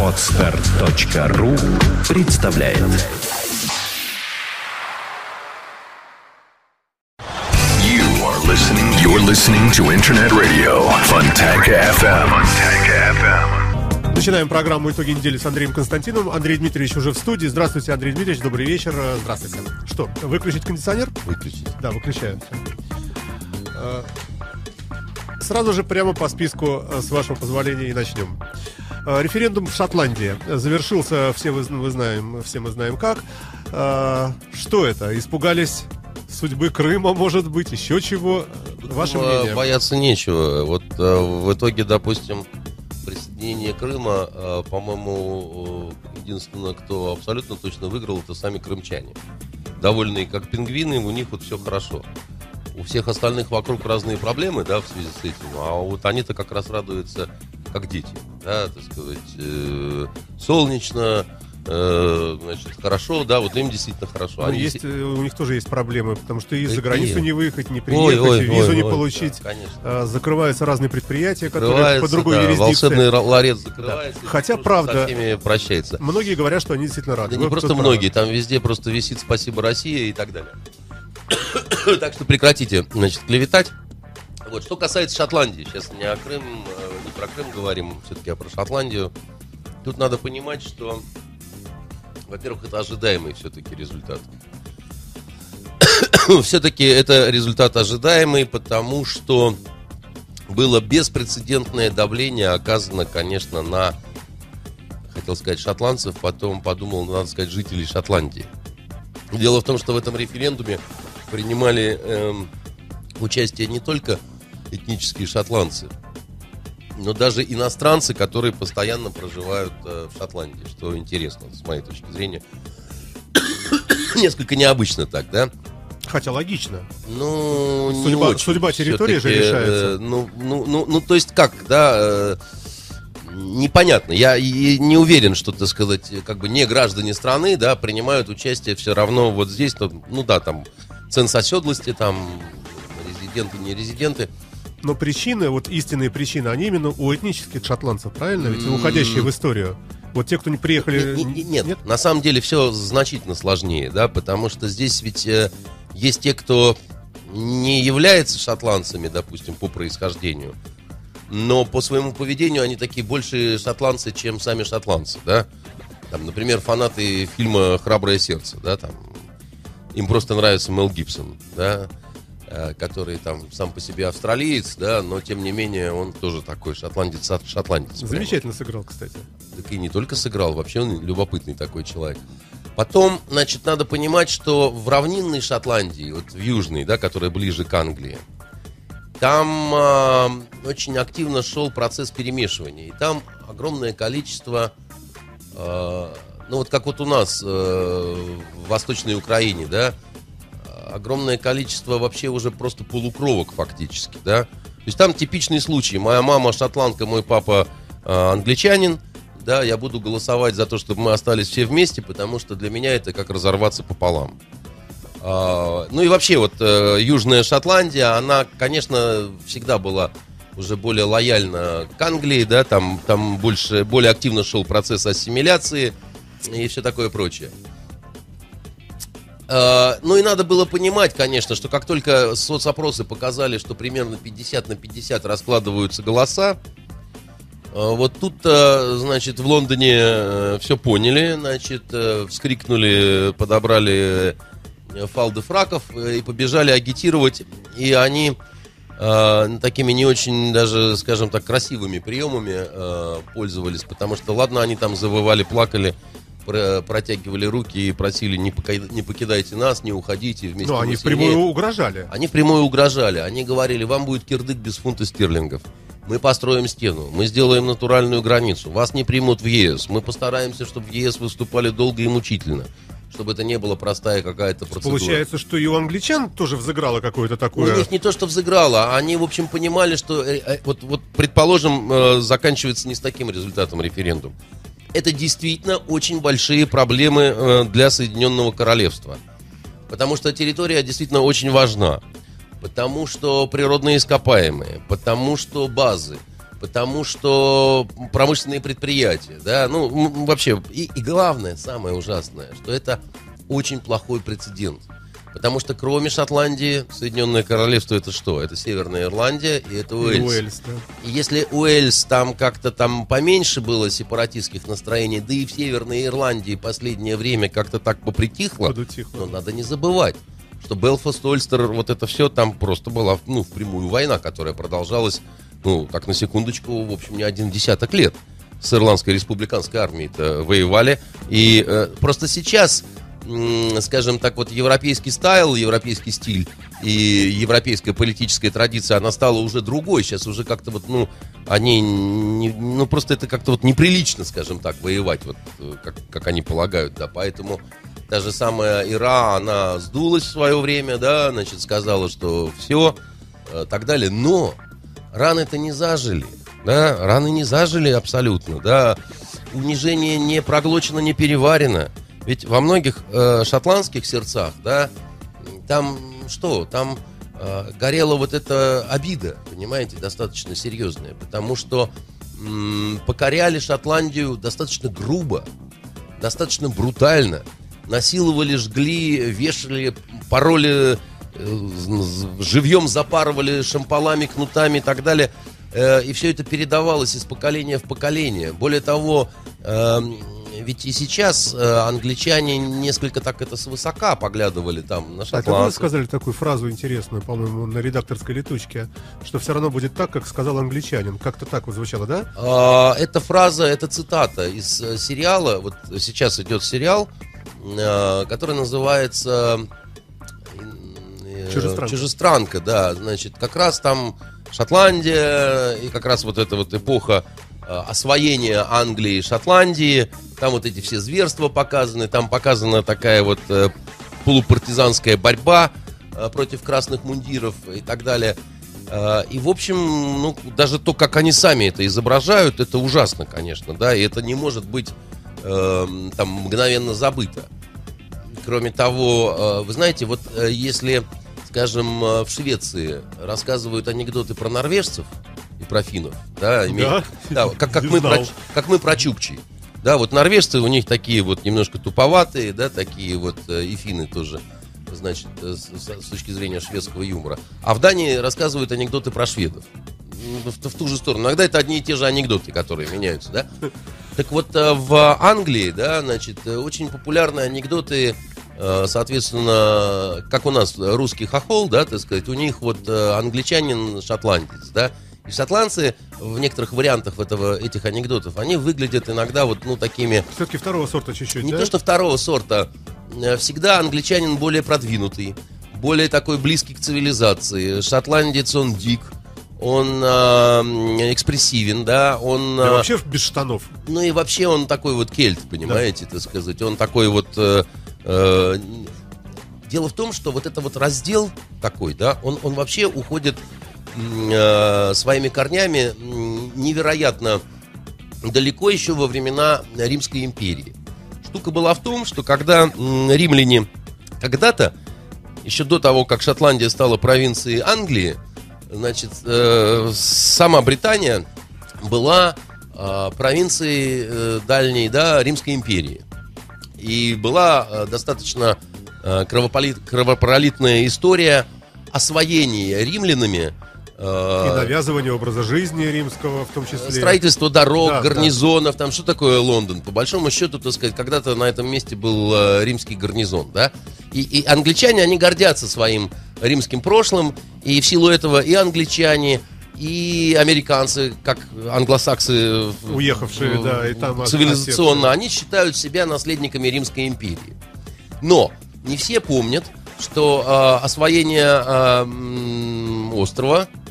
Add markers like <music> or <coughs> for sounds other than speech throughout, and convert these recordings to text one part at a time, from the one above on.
Отстар.ру представляет You are listening. You're listening to Internet Radio Fontanka FM. Fontanka FM. Начинаем программу «Итоги недели» с Андреем Константиновым. Андрей Дмитриевич уже в студии. Здравствуйте, Андрей Дмитриевич, добрый вечер. Э, Здравствуйте. Что, выключить кондиционер? Выключить. Да, выключаю. Сразу же прямо по списку, э, с вашего позволения, и начнем. Э, Референдум в Шотландии завершился, все вы, вы знаем, все мы знаем как. Э, Что это? Испугались судьбы Крыма, может быть, еще чего? Ваше Ну, а мнение? Бояться нечего. Вот в итоге, допустим, присоединение Крыма, по-моему, единственное, кто абсолютно точно выиграл, это сами крымчане. Довольные как пингвины, у них вот все хорошо. У всех остальных вокруг разные проблемы, да, в связи с этим. А вот они-то как раз радуются, как дети, да, так сказать, э, солнечно, э, значит, хорошо, да, вот им действительно хорошо. Ну, Они есть, э, у них тоже есть проблемы, потому что и за границу не выехать, не Ой, приехать, ой, и визу ой, не ой, получить. да, конечно. А, Закрываются разные предприятия, которые по другой да, юрисдикции. волшебный ларец закрывается. и Хотя, правда, Со всеми прощается. Многие говорят, что они действительно рады. Да не просто многие, правда. там везде просто висит «Спасибо, Россия» и так далее. <coughs> так что прекратите, значит, клеветать. Вот, что касается Шотландии, сейчас не о Крым, э, не про Крым говорим, все-таки а про Шотландию. Тут надо понимать, что, во-первых, это ожидаемый все-таки результат. <coughs> все-таки это результат ожидаемый, потому что было беспрецедентное давление оказано, конечно, на, хотел сказать, шотландцев, потом подумал, надо сказать, жителей Шотландии. Дело в том, что в этом референдуме принимали эм, участие не только этнические шотландцы, но даже иностранцы, которые постоянно проживают э, в Шотландии, что интересно, с моей точки зрения. <coughs> Несколько необычно так, да? Хотя логично. Ну, не Судьба- очень. судьба территории же решается. э, ну, ну, ну, ну, то есть как, да, э, непонятно. Я и не уверен, что, так сказать, как бы не граждане страны, да, принимают участие все равно вот здесь, то, ну да, там, ценз оседлости, там, резиденты, не резиденты. Но причины, вот истинные причины, они именно у этнических шотландцев, правильно? Ведь уходящие в историю. Вот те, кто не приехали... Не- не- нет, на самом деле все значительно сложнее, да, потому что здесь ведь э, есть те, кто не является шотландцами, допустим, по происхождению, но по своему поведению они такие больше шотландцы, чем сами шотландцы, да. Там, например, фанаты фильма «Храброе сердце», да, там, им просто нравится Мел Гибсон, да, э, который там сам по себе австралиец, да, но тем не менее он тоже такой шотландец, шотландец. прямо. Замечательно сыграл, кстати. Так и не только сыграл, вообще он любопытный такой человек. Потом, значит, надо понимать, что в равнинной Шотландии, вот в южной, да, которая ближе к Англии, там а, очень активно шел процесс перемешивания. И там огромное количество, а, ну вот как вот у нас э, в Восточной Украине, да, огромное количество вообще уже просто полукровок фактически, да. То есть там типичный случай. Моя мама шотландка, мой папа э, англичанин. Да, я буду голосовать за то, чтобы мы остались все вместе, потому что для меня это как разорваться пополам. А, ну и вообще вот э, Южная Шотландия, она, конечно, всегда была уже более лояльна к Англии, да, там, там больше, более активно шел процесс ассимиляции и все такое прочее. Э, Ну и надо было понимать, конечно, что как только соцопросы показали, что примерно 50 на 50 раскладываются голоса, э, вот тут, э, значит, в Лондоне все поняли, значит, э, вскрикнули, подобрали э, фалды фраков э, и побежали агитировать, и они э, такими не очень даже, скажем так, красивыми приемами э, пользовались, потому что, ладно, они там завывали, плакали, протягивали руки и просили, не, пока- не покидайте нас, не уходите вместе. Ну, они сильнее». впрямую угрожали. Они впрямую угрожали. Они говорили, вам будет кирдык без фунта стерлингов. Мы построим стену, мы сделаем натуральную границу. Вас не примут в ЕС. Мы постараемся, чтобы в ЕС выступали долго и мучительно. Чтобы это не была простая какая-то процедура. Получается, что и у англичан тоже взыграло какое-то У такое... них не то, что взыграло, а они, в общем, понимали, что, э, э, вот, вот предположим, э, заканчивается не с таким результатом референдум. Это действительно очень большие проблемы э, для Соединенного Королевства. Потому что территория действительно очень важна. Потому что природные ископаемые, потому что базы, потому что промышленные предприятия, да, ну, вообще, и, и главное, самое ужасное, что это очень плохой прецедент. Потому что кроме Шотландии, Соединенное Королевство это что? Это Северная Ирландия и это И Уэльс. Уэльс, да. И если Уэльс там как-то там поменьше было сепаратистских настроений, да и в Северной Ирландии последнее время как-то так попритихло, Подутихло. но надо не забывать, что Белфаст, Ольстер, вот это все, там просто была, ну, впрямую война, которая продолжалась, ну, так на секундочку, в общем, не один десяток лет. С Ирландской республиканской армией-то воевали. И э, просто сейчас, скажем так, вот европейский стайл, европейский стиль и европейская политическая традиция, она стала уже другой. Сейчас уже как-то вот, ну, они, не- ну, просто это как-то вот неприлично, скажем так, воевать, вот, э, как, как они полагают, да, поэтому та же самая Ира, она сдулась в свое время, да, значит, сказала, что все, так далее, но раны-то не зажили, да, раны не зажили абсолютно, да, унижение не проглочено, не переварено, ведь во многих э, шотландских сердцах, да, там что, там э, горела вот эта обида, понимаете, достаточно серьезная, потому что м, покоряли Шотландию достаточно грубо, достаточно брутально. Насиловали, жгли, вешали, пороли, э, живьем запарывали шампалами, кнутами и так далее. Э, И все это передавалось из поколения в поколение. Более того, эм, ведь и сейчас э, англичане несколько так это свысока поглядывали там на А это вы шотландцев. сказали такую фразу интересную, по-моему, на редакторской летучке, что все равно будет так, как сказал англичанин. Как-то так вот звучало, да? А, Эта фраза, это цитата из э, сериала. Вот сейчас идет сериал, э, который называется э, «Чужестранка». «Чужестранка», да. Значит, как раз там Шотландия и как раз вот эта вот эпоха э, освоения Англии и Шотландии. Там вот эти все зверства показаны, там показана такая вот э, полупартизанская борьба э, против красных мундиров и так далее. И, в общем, ну, даже то, как они сами это изображают, это ужасно, конечно, да, и это не может быть эм, там мгновенно забыто. Кроме того, вы знаете, вот если, скажем, в Швеции рассказывают анекдоты про норвежцев и про финнов, да, имея- да, как, как, Не мы про, как мы про чукчей. Да, вот норвежцы у них такие вот немножко туповатые, да, такие вот э, и финны тоже, значит, э, с, с- точки зрения шведского юмора. А в Дании рассказывают анекдоты про шведов. Ну, В, в ту же сторону. Иногда это одни и те же анекдоты, которые меняются, да. Так вот, э, в Англии, да, значит, очень популярны анекдоты, соответственно, как у нас русский хохол, да, так сказать, у них вот англичанин шотландец, да, шотландцы в некоторых вариантах этого, этих анекдотов, они выглядят иногда вот, ну, такими, Все-таки второго сорта чуть-чуть, не да? то что второго сорта, э, всегда англичанин более продвинутый, более такой близкий к цивилизации. Шотландец, он дик, он э, экспрессивен, да, он... Да, э, вообще без штанов. ну и вообще он такой вот кельт, понимаете, так сказать. Он такой вот... э, э, дело в том, что вот это вот раздел такой, да, он, он вообще уходит э, своими корнями невероятно далеко еще во времена Римской империи. Штука была в том, что когда римляне когда-то, еще до того, как Шотландия стала провинцией Англии, значит, э, сама Британия была э, провинцией э, дальней, да, Римской империи. И была достаточно кровопролитная история освоения римлянами э, И навязывание образа жизни римского в том числе. Строительство дорог, Да, гарнизонов, там что такое Лондон? По большому счету, так сказать, когда-то на этом месте был э, римский гарнизон, да? И, и англичане, они гордятся своим римским прошлым, и в силу этого и англичане, и американцы, как англосаксы, Уехавшие, в- да, и там цивилизационно, они считают себя наследниками Римской империи. Но не все помнят, что э, освоение э, острова э,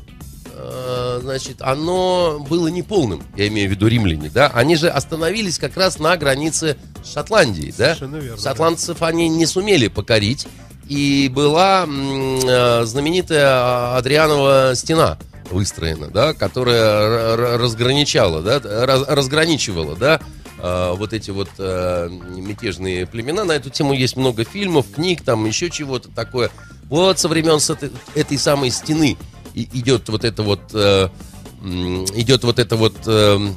значит, оно было неполным, я имею в виду римляне, да, они же остановились как раз на границе с Шотландией, да, Совершенно верно, шотландцев они не сумели покорить, и была э, знаменитая Адрианова стена выстроена, да, которая разграничала, да, раз- разграничивала, да, э, вот эти вот э, мятежные племена. На эту тему есть много фильмов, книг, там еще чего-то такое. Вот со времен этой, этой самой стены и- идет вот это вот э, идет вот это вот эм,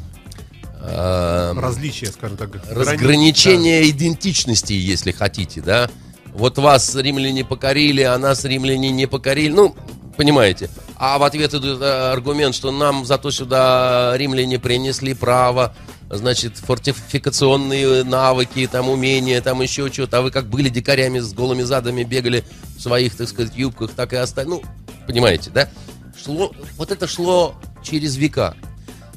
э, Различия, скажем так. грани- разграничение идентичности, если хотите, да. Вот вас римляне покорили, а нас римляне не покорили. Ну, понимаете. А в ответ идет э, аргумент, что нам зато сюда римляне принесли право, значит, фортификационные навыки, там, умения, там еще что-то. А вы как были дикарями с голыми задами, бегали в своих, так сказать, юбках, так и остались. Ну, понимаете, да? Шло, вот это шло через века.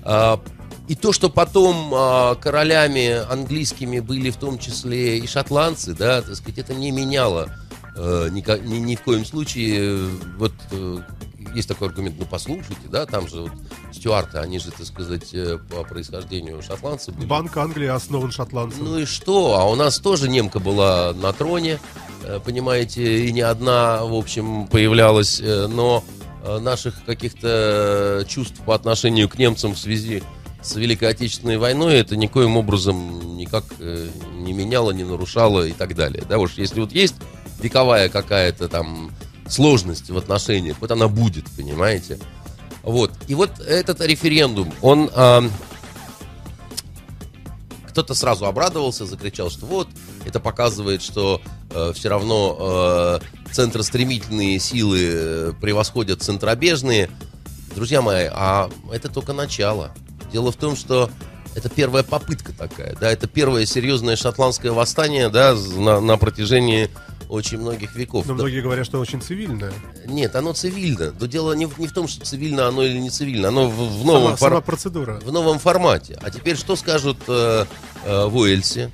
А, И то, что потом а, королями английскими были в том числе и шотландцы, да, так сказать, это не меняло э, ника- ни, ни в коем случае. э, Вот э, есть такой аргумент, ну послушайте, да, там же вот стюарты, они же, так сказать, э, по происхождению шотландцы были. Банк Англии основан шотландцем. Ну и что? А у нас тоже немка была на троне, э, понимаете, и не одна, в общем, появлялась, э, но наших каких-то чувств по отношению к немцам в связи с Великой Отечественной войной это никоим образом никак не меняло, не нарушало и так далее. Да, уж если вот есть вековая какая-то там сложность в отношениях, вот она будет, понимаете? Вот. И вот этот референдум, он ам, кто-то сразу обрадовался, закричал, что вот, это показывает, что все равно э, центростремительные силы э, превосходят центробежные. Друзья мои, а это только начало. Дело в том, что это первая попытка такая, да, это первое серьезное шотландское восстание, да, на, на протяжении очень многих веков. Но многие говорят, что очень цивильное. Нет, оно цивильно. Но дело не в, не в том, что цивильно оно или не цивильно. Оно в, в новом Сама, фор- сама процедура. в новом формате. А теперь что скажут э, э, в Уэльсе?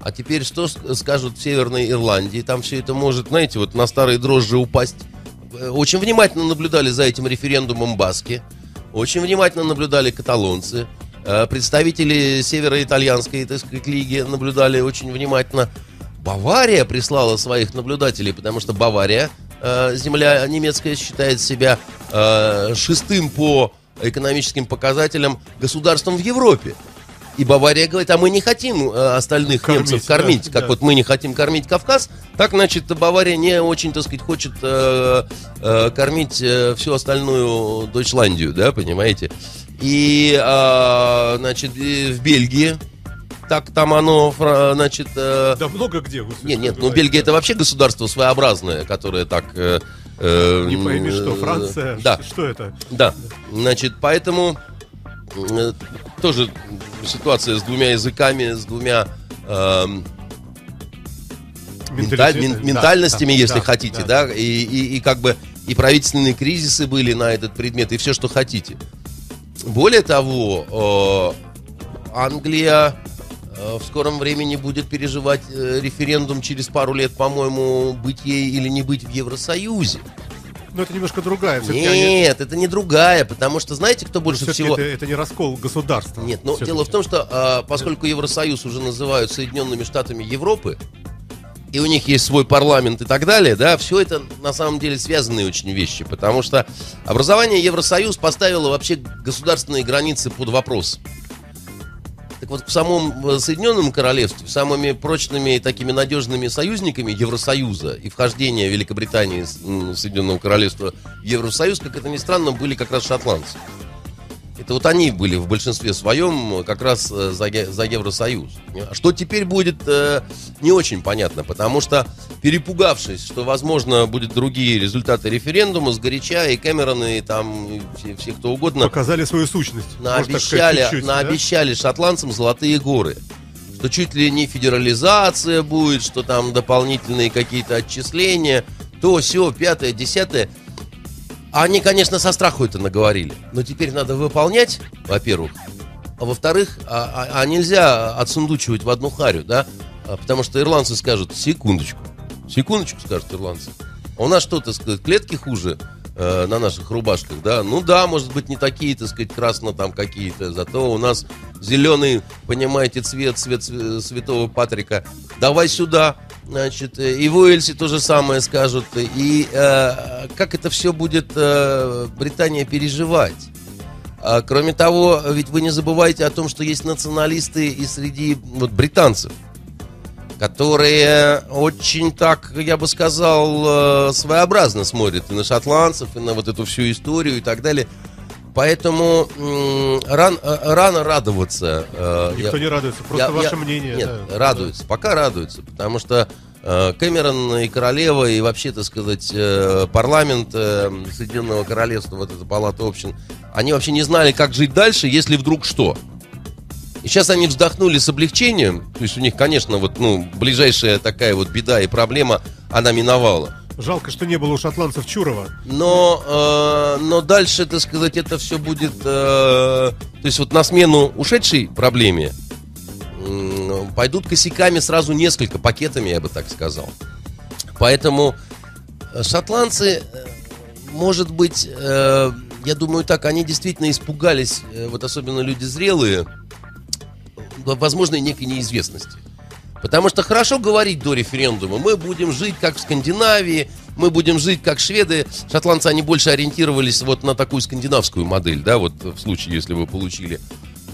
А теперь что скажут в Северной Ирландии? Там все это может, знаете, вот на старые дрожжи упасть. Э, Очень внимательно наблюдали за этим референдумом Баски. Очень внимательно наблюдали каталонцы. Э, Представители североитальянской, так сказать, лиги наблюдали очень внимательно. Бавария прислала своих наблюдателей, потому что Бавария, э, земля немецкая, считает себя э, шестым по экономическим показателям государством в Европе. И Бавария говорит, а мы не хотим э, остальных Кормить, немцев кормить, да, как да. вот мы не хотим кормить Кавказ, так, значит, Бавария не очень, так сказать, хочет э, э, кормить э, всю остальную Дойчландию, да, понимаете? И, э, значит, и в Бельгии, так там оно, значит, э, Да много где. нет, нет, ну. Бельгия это вообще государство своеобразное, которое так... э, э, Не пойми, что э, Франция. Да, Что это? да. Значит, поэтому э, тоже ситуация с двумя языками, с двумя эм, менталь- мен- ментальностями, да, если да, хотите, да. да, и, и- и как бы и правительственные кризисы были на этот предмет, и все, что хотите. Более того, э, Англия э, в скором времени будет переживать э, референдум через пару лет, по-моему, быть ей или не быть в Евросоюзе. Но это немножко другая. всё-таки они- Нет, это не другая, потому что знаете, кто больше всего... это, это не раскол государства. Нет, но Всё-таки. дело в том, что а, поскольку Евросоюз уже называют Соединенными Штатами Европы, и у них есть свой парламент и так далее, да, все это на самом деле связанные очень вещи, потому что образование Евросоюз поставило вообще государственные границы под вопрос. Так вот, в самом э, Соединенном Королевстве самыми прочными и такими надежными союзниками Евросоюза и вхождения Великобритании, Соединенного Королевства в Евросоюз, как это ни странно, были как раз шотландцы. Это вот они были в большинстве своем как раз э, за, за Евросоюз. А Что теперь будет, э, не очень понятно, потому что, перепугавшись, что, возможно, будут другие результаты референдума, сгоряча и Кэмерон, и там и все, все кто угодно, Показали свою сущность. так сказать, наобещали, чуть-чуть, да? наобещали шотландцам золотые горы. Что чуть ли не федерализация будет, что там дополнительные какие-то отчисления, то, все, пятое, десятое. Они, конечно, со страху это наговорили. Но теперь надо выполнять, во-первых. А во-вторых, а, а- а нельзя отсундучивать в одну харю, да? А Потому что ирландцы скажут, секундочку, секундочку, скажут ирландцы. А у нас что, так сказать, клетки хуже э, на наших рубашках, да? Ну да, может быть, не такие, так сказать, красно там какие-то, зато у нас зеленый, понимаете, цвет, цвет св- святого Патрика. Давай сюда, значит, э, и в Уэльсе то же самое скажут. И э, как это все будет э, Британия переживать? А, кроме того, ведь вы не забывайте о том, что есть националисты и среди вот, британцев, которые очень так, я бы сказал, э, своеобразно смотрят и на шотландцев, и на вот эту всю историю и так далее. Поэтому ран- э, рано радоваться. э, Никто я- не радуется, просто я- ваше я- мнение. Нет, да. радуются, пока радуются, потому что Кэмерон и королева, и вообще, так сказать, парламент Соединенного Королевства, вот эта палата общин, они вообще не знали, как жить дальше, если вдруг что. И сейчас они вздохнули с облегчением, то есть у них, конечно, вот, ну, ближайшая такая вот беда и проблема, она миновала. Жалко, что не было у шотландцев Чурова. Но, э, но дальше, так сказать, это все будет... э, то есть вот на смену ушедшей проблеме м, пойдут косяками сразу несколько пакетами, я бы так сказал. Поэтому э, шотландцы, э, может быть, э, я думаю так, они действительно испугались, э, вот особенно люди зрелые, возможной некой неизвестности. Потому что хорошо говорить до референдума, мы будем жить как в Скандинавии, мы будем жить как шведы. Шотландцы, они больше ориентировались вот на такую скандинавскую модель, да, вот в случае, если вы получили,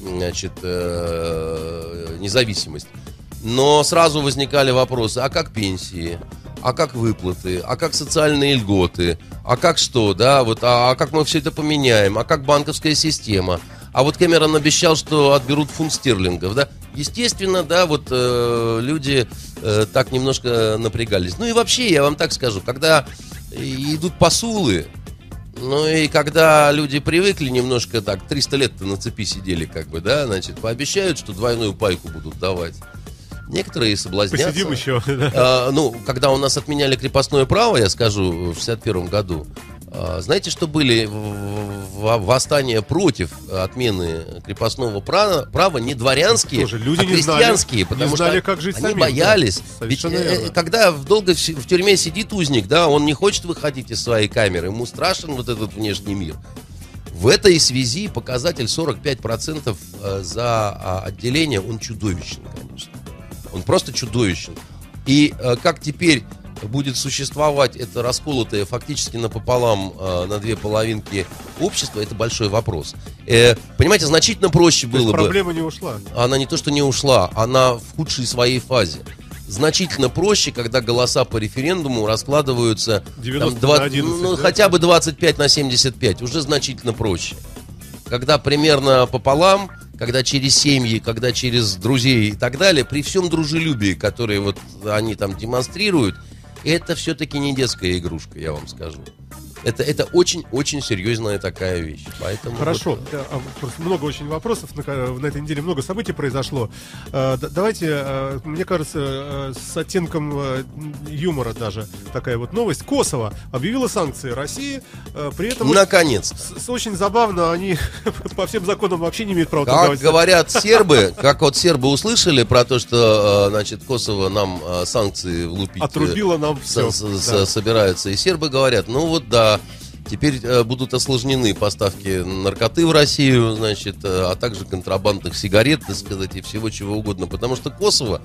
значит, э, независимость. Но сразу возникали вопросы, а как пенсии? А как выплаты? А как социальные льготы? А как что, да? Вот, а, а как мы все это поменяем? А как банковская система? А вот Кэмерон обещал, что отберут фунт стерлингов, да? Естественно, да, вот э, люди э, так немножко напрягались. Ну и вообще, я вам так скажу, когда идут посулы, ну и когда люди привыкли немножко так, 300 лет на цепи сидели, как бы, да, значит, пообещают, что двойную пайку будут давать. Некоторые соблазнятся. Посидим еще. <laughs> да. А, ну, когда у нас отменяли крепостное право, я скажу, в 61 году, знаете, что были восстания против отмены крепостного права, права не дворянские, Тоже люди а не знали. крестьянские, Не потому знали, что как жить они самим, да. боялись. Ведь Совершенно э, верно. когда долго в тюрьме сидит узник, да, он не хочет выходить из своей камеры, ему страшен вот этот внешний мир. В этой связи показатель 45% э, за а, отделение, он чудовищен, конечно. Он просто чудовищен. И э, как теперь будет существовать это расколотое фактически напополам э, на две половинки общество, это большой вопрос. Э, понимаете, значительно проще То было бы проблема не ушла. она не то что не ушла, она в худшей своей фазе. Значительно проще, когда голоса по референдуму раскладываются 90 на 20 11, ну, да? хотя бы 25 на 75, уже значительно проще. Когда примерно пополам, когда через семьи, когда через друзей и так далее, при всем дружелюбии, которое вот они там демонстрируют, это все-таки не детская игрушка, я вам скажу. Это, это очень-очень серьезная такая вещь. Поэтому Хорошо. вот, Да, а, просто много очень вопросов. На, на этой неделе много событий произошло. Э, давайте, э, мне кажется, э, с оттенком э, юмора даже такая вот новость. Косово объявила санкции России, э, при этом наконец с- с- очень забавно, они <laughs> по всем законам вообще не имеют права Как говорят <laughs> сербы, как вот сербы услышали про то, что, значит, Косово нам санкции влупить э, Отрубило нам все. со- собираются. И сербы говорят, ну вот да, теперь э, будут осложнены поставки наркоты в Россию, значит, э, а также контрабандных сигарет, так сказать, и всего чего угодно. Потому что Косово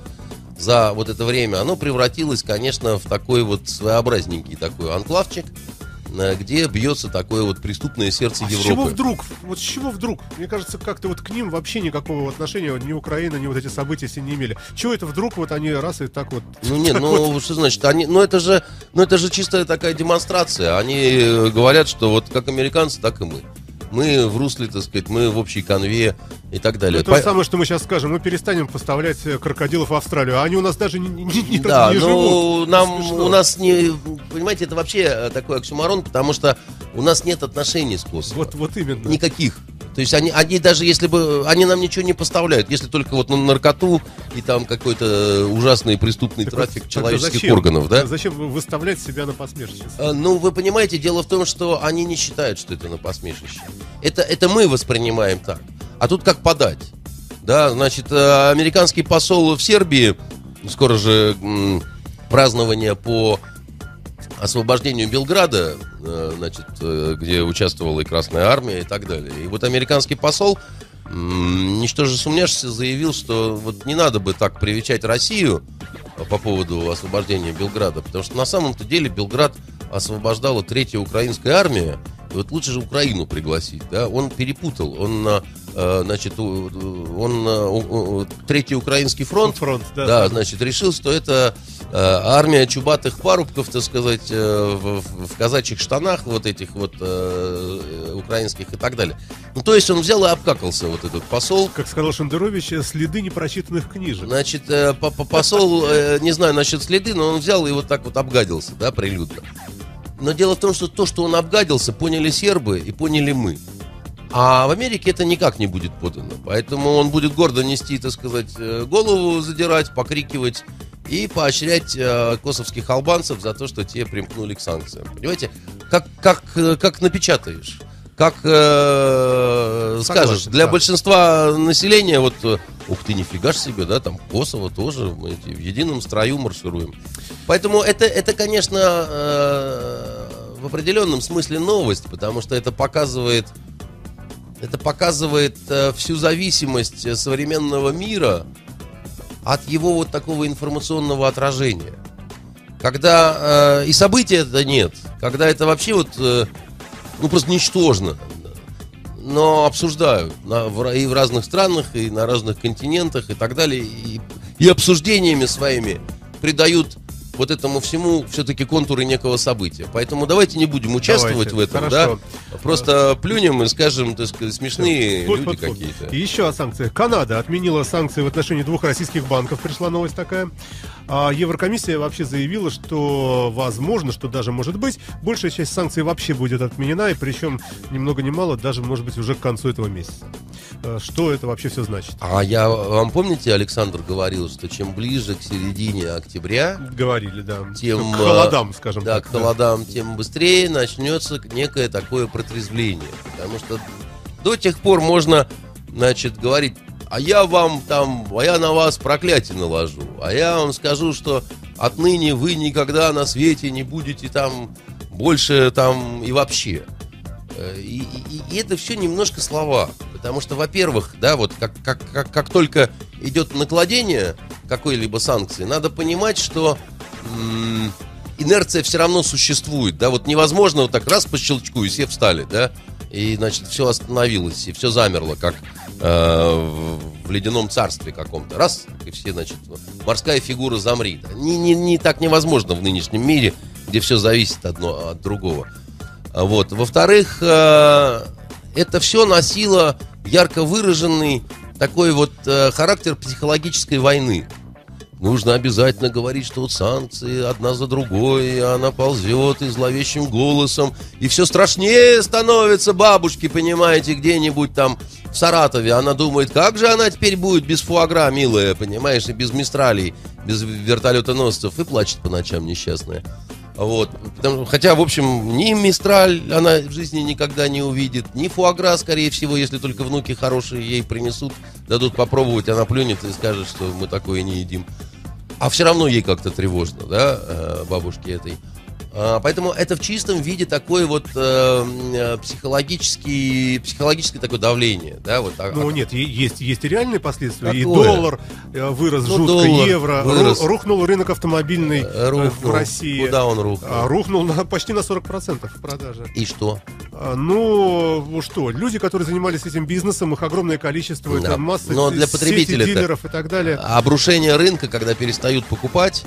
за вот это время, оно превратилось, конечно, в такой вот своеобразненький такой анклавчик, где бьется такое вот преступное сердце А с Европы. чего вдруг? Вот с чего вдруг? Мне кажется, как-то вот к ним вообще никакого отношения ни Украина, ни вот эти события с ними не имели. Чего это вдруг вот они раз и так вот... Ну нет, ну вот- что значит, они, ну это же, ну это же чистая такая демонстрация. Они э, говорят, что вот как американцы, так и мы. Мы в русле, так сказать, мы в общей конве и так далее. Это то же По- самое, что мы сейчас скажем. Мы перестанем поставлять э, крокодилов в Австралию, а они у нас даже не, не, не- да, не ну живут. нам Смешно. у нас не, понимаете, это вообще э, такой оксюмарон, потому что у нас нет отношений с Косово. Вот, вот именно. Никаких. То есть они, они даже если бы, они нам ничего не поставляют, если только вот на наркоту и там какой-то ужасный преступный Так вот, трафик тогда человеческих зачем? органов, да? Зачем вы- выставлять себя на посмешище? Э, Ну, вы понимаете, дело в том, что они не считают, что это на посмешище. Это, это мы воспринимаем так. А тут как подать? Да, значит, э, американский посол в Сербии, скоро же празднование по освобождению Белграда, э, значит, э, где участвовала и Красная Армия и так далее. И вот американский посол, ничтоже сумняшися, заявил, что вот не надо бы так привечать Россию по поводу освобождения Белграда, потому что на самом-то деле Белград освобождала третья украинская армия, и вот лучше же Украину пригласить, да, он перепутал, он, э, значит, он, третий украинский фронт, Фронт, да. да, значит, решил, что это армия чубатых парубков, так сказать, э, в, в- казачьих штанах вот этих вот э, украинских и так далее. Ну, то есть он взял и обкакался, вот этот посол. Как сказал Шендерович, следы непрочитанных книжек. Значит, э, по- по- посол, э, не знаю насчет следы, но он взял и вот так вот обгадился, да, прилюдно. Но дело в том, что то, что он обгадился, поняли сербы и поняли мы. А в Америке это никак не будет подано. Поэтому он будет гордо нести, так сказать, э, голову задирать, покрикивать и поощрять э, косовских албанцев за то, что те примкнули к санкциям. Понимаете, как, как, э, как напечатаешь, как э, Согласен, скажешь. Для да. большинства населения, вот, э, ух ты, нифига ж себе, да, там Косово тоже, мы в едином строю маршируем. Поэтому это, это конечно, э, в определенном смысле новость, потому что это показывает это показывает э, всю зависимость э, современного мира от его вот такого информационного отражения. Когда э, и события это нет, когда это вообще вот, э, ну просто ничтожно, но обсуждают на- в и в разных странах, и на разных континентах, и так далее, и, и обсуждениями своими придают вот этому всему все-таки контуры некого события. Поэтому давайте не будем участвовать Давайте, в этом, хорошо. да? Просто плюнем и скажем, так сказать, смешные Фу, люди какие-то. И еще о санкциях. Канада отменила санкции в отношении двух российских банков. Пришла новость такая. А Еврокомиссия вообще заявила, что возможно, что даже может быть, большая часть санкций вообще будет отменена, и причем ни много ни мало, даже может быть уже к концу этого месяца. Э, Что это вообще все значит? А я вам помните, Александр говорил, что чем ближе к середине октября, Говорили, да. тем к э, холодам, скажем да, так. к холодам, тем быстрее начнется некое такое протрезвление. Потому что до тех пор можно, значит, говорить, а я вам там, а я на вас проклятие наложу, а я вам скажу, что отныне вы никогда на свете не будете там больше там и вообще. Э, И, и- и это все немножко слова. Потому что, во-первых, да, вот как, как, как, как только идет накладение какой-либо санкции, надо понимать, что инерция все равно существует. Да, вот невозможно вот так раз по щелчку и все встали, да, и, значит, все остановилось, и все замерло, как э, в, ледяном царстве каком-то. Раз, и все, значит, морская фигура замри. Не, не, не так невозможно в нынешнем мире, где все зависит одно от другого. А Вот. Во-вторых, э, это все носило ярко выраженный такой вот э, характер психологической войны. Нужно обязательно говорить, что вот санкции одна за другой, и она ползет и зловещим голосом, и все страшнее становится бабушке, понимаете, где-нибудь там в Саратове. Она думает, как же она теперь будет без фуагра, милая, понимаешь, и без мистралей, без вертолетоносцев, и плачет по ночам несчастная. Вот. Потому- хотя, в общем, ни Мистраль она в жизни никогда не увидит, ни Фуагра, скорее всего, если только внуки хорошие ей принесут, дадут попробовать, она плюнет и скажет, что мы такое не едим. А все равно ей как-то тревожно, да, э, бабушке этой. А, Поэтому это в чистом виде такое вот э, э, психологический, психологическое такое давление, да, вот. а- Ну а- нет, есть, есть и реальные последствия. И Какое? доллар э, вырос Ну, жутко, доллар евро, вырос. рухнул рынок автомобильный э, э, в рухнул. России. Куда он рухнул? А, рухнул на, почти на 40% в продаже. И что? Ну, что, люди, которые занимались этим бизнесом, их огромное количество, Да. это масса Но для сети потребителя-то- дилеров и так далее. Обрушение рынка, когда перестают покупать,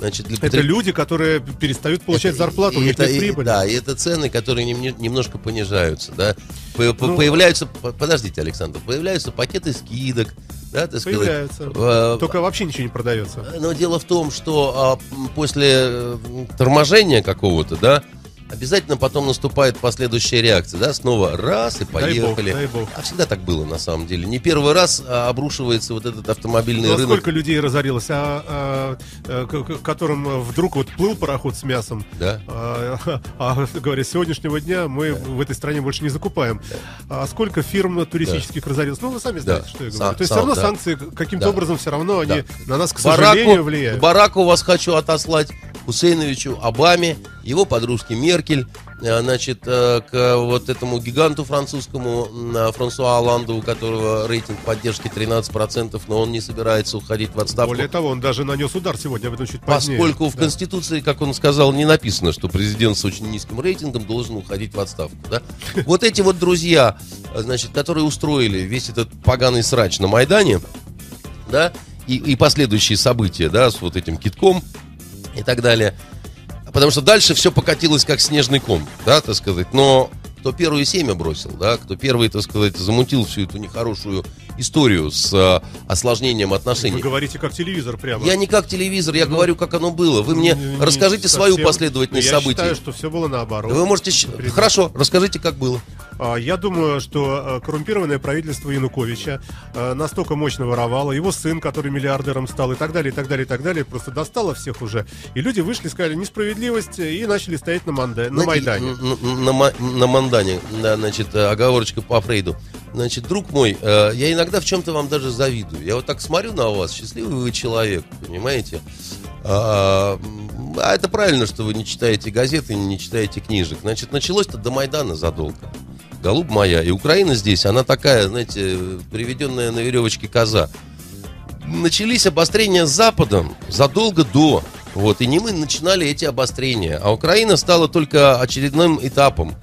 значит, для Это потреб- люди, которые перестают получать Это- зарплату, у и них это- нет и- прибыли. Да, и это цены, которые нем- немножко понижаются, да. По- по- Ну, появляются, по- подождите, Александр, появляются пакеты скидок, да, так сказать. Появляются. Э, Только вообще ничего не продается. Но дело в том, что а, м, после э, торможения какого-то, да, обязательно потом наступает последующая реакция, да, снова раз и Дай бог, поехали. дай бог. А всегда так было на самом деле. Не первый раз а, обрушивается вот этот автомобильный Ну, а рынок. сколько людей разорилось, а, а, а, которым вдруг вот плыл пароход с мясом, Да. а, а, говоря, с сегодняшнего дня мы в этой стране больше не закупаем. А сколько фирм туристических разорилось? Ну, вы сами знаете, Да. что я Сам- говорю. То есть сам, все равно да. санкции каким-то Да. образом все равно они Да. на нас, к Бараку- сожалению, влияют. Бараку вас хочу отослать Хусейновичу, Обаме, его подружке Меркель, э, значит, э, к вот этому гиганту французскому э, Франсуа Оланду, у которого рейтинг поддержки 13%, но он не собирается уходить в отставку. Более того, он даже нанес удар сегодня, об этом чуть позднее. Поскольку в Да. Конституции, как он сказал, не написано, что президент с очень низким рейтингом должен уходить в отставку. Да? Вот эти вот друзья, значит, которые устроили весь этот поганый срач на Майдане, да, и, и последующие события, да, с вот этим китком и так далее. Потому что дальше все покатилось как снежный ком, да, так сказать. Но кто первый семя бросил, да, кто первый, так сказать, замутил всю эту нехорошую историю с э, осложнением отношений. Вы говорите как телевизор прямо. Я не как телевизор, я говорю, как оно было. Вы мне Не- расскажите совсем. свою последовательность Я событий. считаю, что все было наоборот. Вы можете... щ- Хорошо, расскажите, как было. А, Я думаю, что э, коррумпированное правительство Януковича э, настолько мощно воровало, его сын, который миллиардером стал, и так далее, и так далее, и так далее, просто достало всех уже. И люди вышли, сказали несправедливость, э, и начали стоять на, Манда- на Майдане. На, Ма- на Мандане, да, значит, оговорочка по Фрейду. Значит, друг мой, я иногда в чем-то вам даже завидую. Я вот так смотрю на вас, счастливый вы человек, понимаете? А, а это правильно, что вы не читаете газеты, не читаете книжек. Значит, началось-то до Майдана задолго. Голуб моя. И Украина здесь, она такая, знаете, приведенная на веревочке коза. Начались обострения с Западом задолго до. Вот, и не мы начинали эти обострения, а Украина стала только очередным этапом.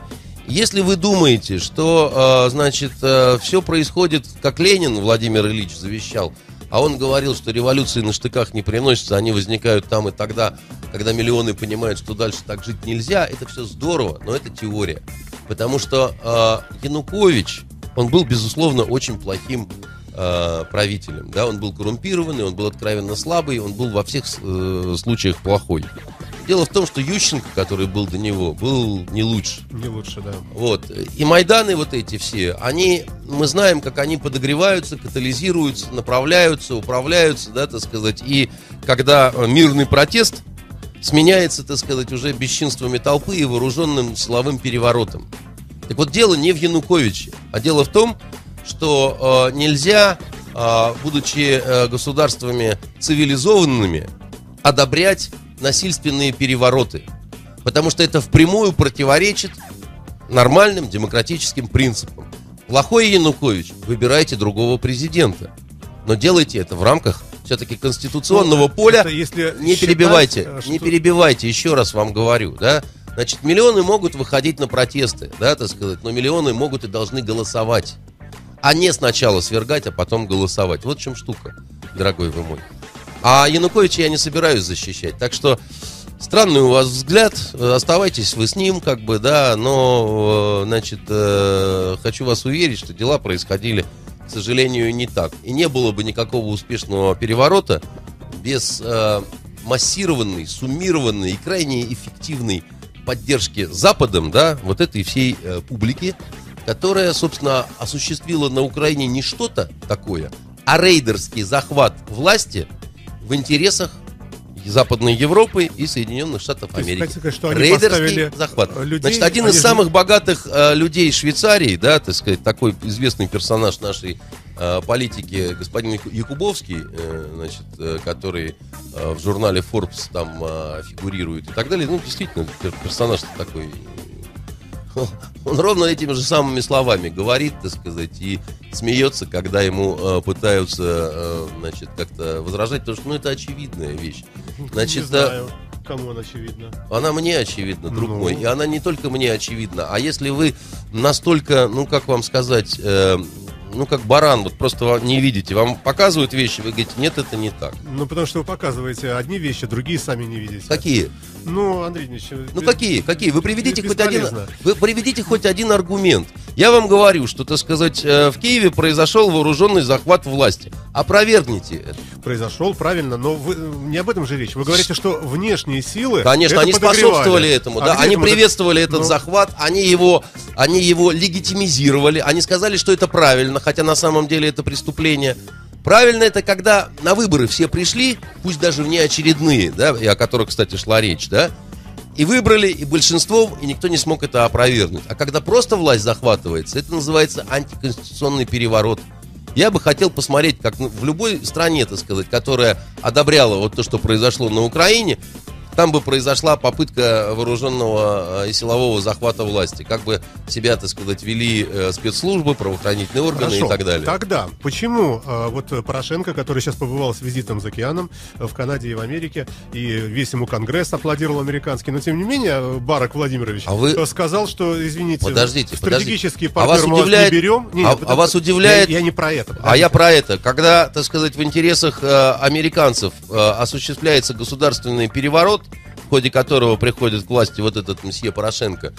Если вы думаете, что, э, значит, все происходит, как Ленин Владимир Ильич завещал, а он говорил, что революции на штыках не приносятся, они возникают там и тогда, когда миллионы понимают, что дальше так жить нельзя, это все здорово, но это теория. Потому что э, Янукович, он был, безусловно, очень плохим э, правителем. Да? Он был коррумпированный, он был откровенно слабый, он был во всех э, случаях плохой. Дело в том, что Ющенко, который был до него, был не лучше. Не лучше, да. Вот. И Майданы вот эти все, они, мы знаем, как они подогреваются, катализируются, направляются, управляются, да, так сказать. И когда э, мирный протест сменяется, так сказать, уже бесчинствами толпы и вооруженным силовым переворотом. Так вот, дело не в Януковиче, а дело в том, что э, нельзя, э, будучи э, государствами цивилизованными, одобрять насильственные перевороты. Потому что это впрямую противоречит нормальным демократическим принципам. Плохой Янукович, выбирайте другого президента. Но делайте это в рамках все-таки конституционного Ну, поля. если Не считать, перебивайте, э, не что- перебивайте, еще раз вам говорю, да. Значит, миллионы могут выходить на протесты, да, так сказать, но миллионы могут и должны голосовать. А не сначала свергать, а потом голосовать. Вот в чем штука, дорогой вы мой. А Януковича я не собираюсь защищать. Так что странный у вас взгляд. Оставайтесь вы с ним, как бы, да, но, э, значит, э, хочу вас уверить, что дела происходили, к сожалению, не так. И не было бы никакого успешного переворота без э, массированной, суммированной и крайне эффективной поддержки Западом, да, вот этой всей э, публики, которая, собственно, осуществила на Украине не что-то такое, а рейдерский захват власти в интересах Западной Европы и Соединенных Штатов То есть, Америки. хотите сказать, что они Рейдерский поставили, захват. э, людей, Значит, один из же- самых богатых э, людей Швейцарии, да, так сказать, такой известный персонаж нашей э, политики, господин Яку- Якубовский, э, значит, э, который э, в журнале Forbes там э, фигурирует и так далее. Ну, действительно, пер- персонаж такой <laughs> он ровно этими же самыми словами говорит, так сказать, и смеется, когда ему э, пытаются, э, значит, как-то возражать, потому что, ну, это очевидная вещь. Значит, не э, знаю, кому он очевидно. она мне очевидна, друг Ну. мой, и она не только мне очевидна, а если вы настолько, ну, как вам сказать, э, ну, как баран, вот просто вам не видите, вам показывают вещи, вы говорите, нет, это не так. Ну, потому что вы показываете одни вещи, другие сами не видите. Какие? Ну, Андрей Ильич, Ну без- какие? Какие? Вы приведите хоть один, вы приведите хоть один аргумент. Я вам говорю, что, так сказать, э, в Киеве произошел вооруженный захват власти. Опровергните это. Произошел, правильно, но вы, не об этом же речь. Вы говорите, что внешние силы. Конечно, это они способствовали этому, А да, они этому приветствовали этот Ну, захват, они его, они его легитимизировали, они сказали, что это правильно, хотя на самом деле это преступление. Правильно это, когда на выборы все пришли, пусть даже внеочередные, да, и о которых, кстати, шла речь, да, и выбрали, и большинством, и никто не смог это опровергнуть. А когда просто власть захватывается, это называется антиконституционный переворот. Я бы хотел посмотреть, как ну, в любой стране, так сказать, которая одобряла вот то, что произошло на Украине, там бы произошла попытка вооруженного э, и силового захвата власти. Как бы себя, так сказать, вели э, спецслужбы, правоохранительные органы Хорошо. и так далее. Тогда, почему э, вот Порошенко, который сейчас побывал с визитом за океаном в Канаде и в Америке, и весь ему Конгресс аплодировал американский, но тем не менее Барак Владимирович А вы- сказал, что, извините, Подождите, стратегический подождите. А вас вас удивляет- не берем. Не, а- потому а вас что удивляет- Я, я не про это. А я про это. Когда, так сказать, в интересах э, американцев э, осуществляется государственный переворот, в ходе которого приходит к власти вот этот месье Порошенко,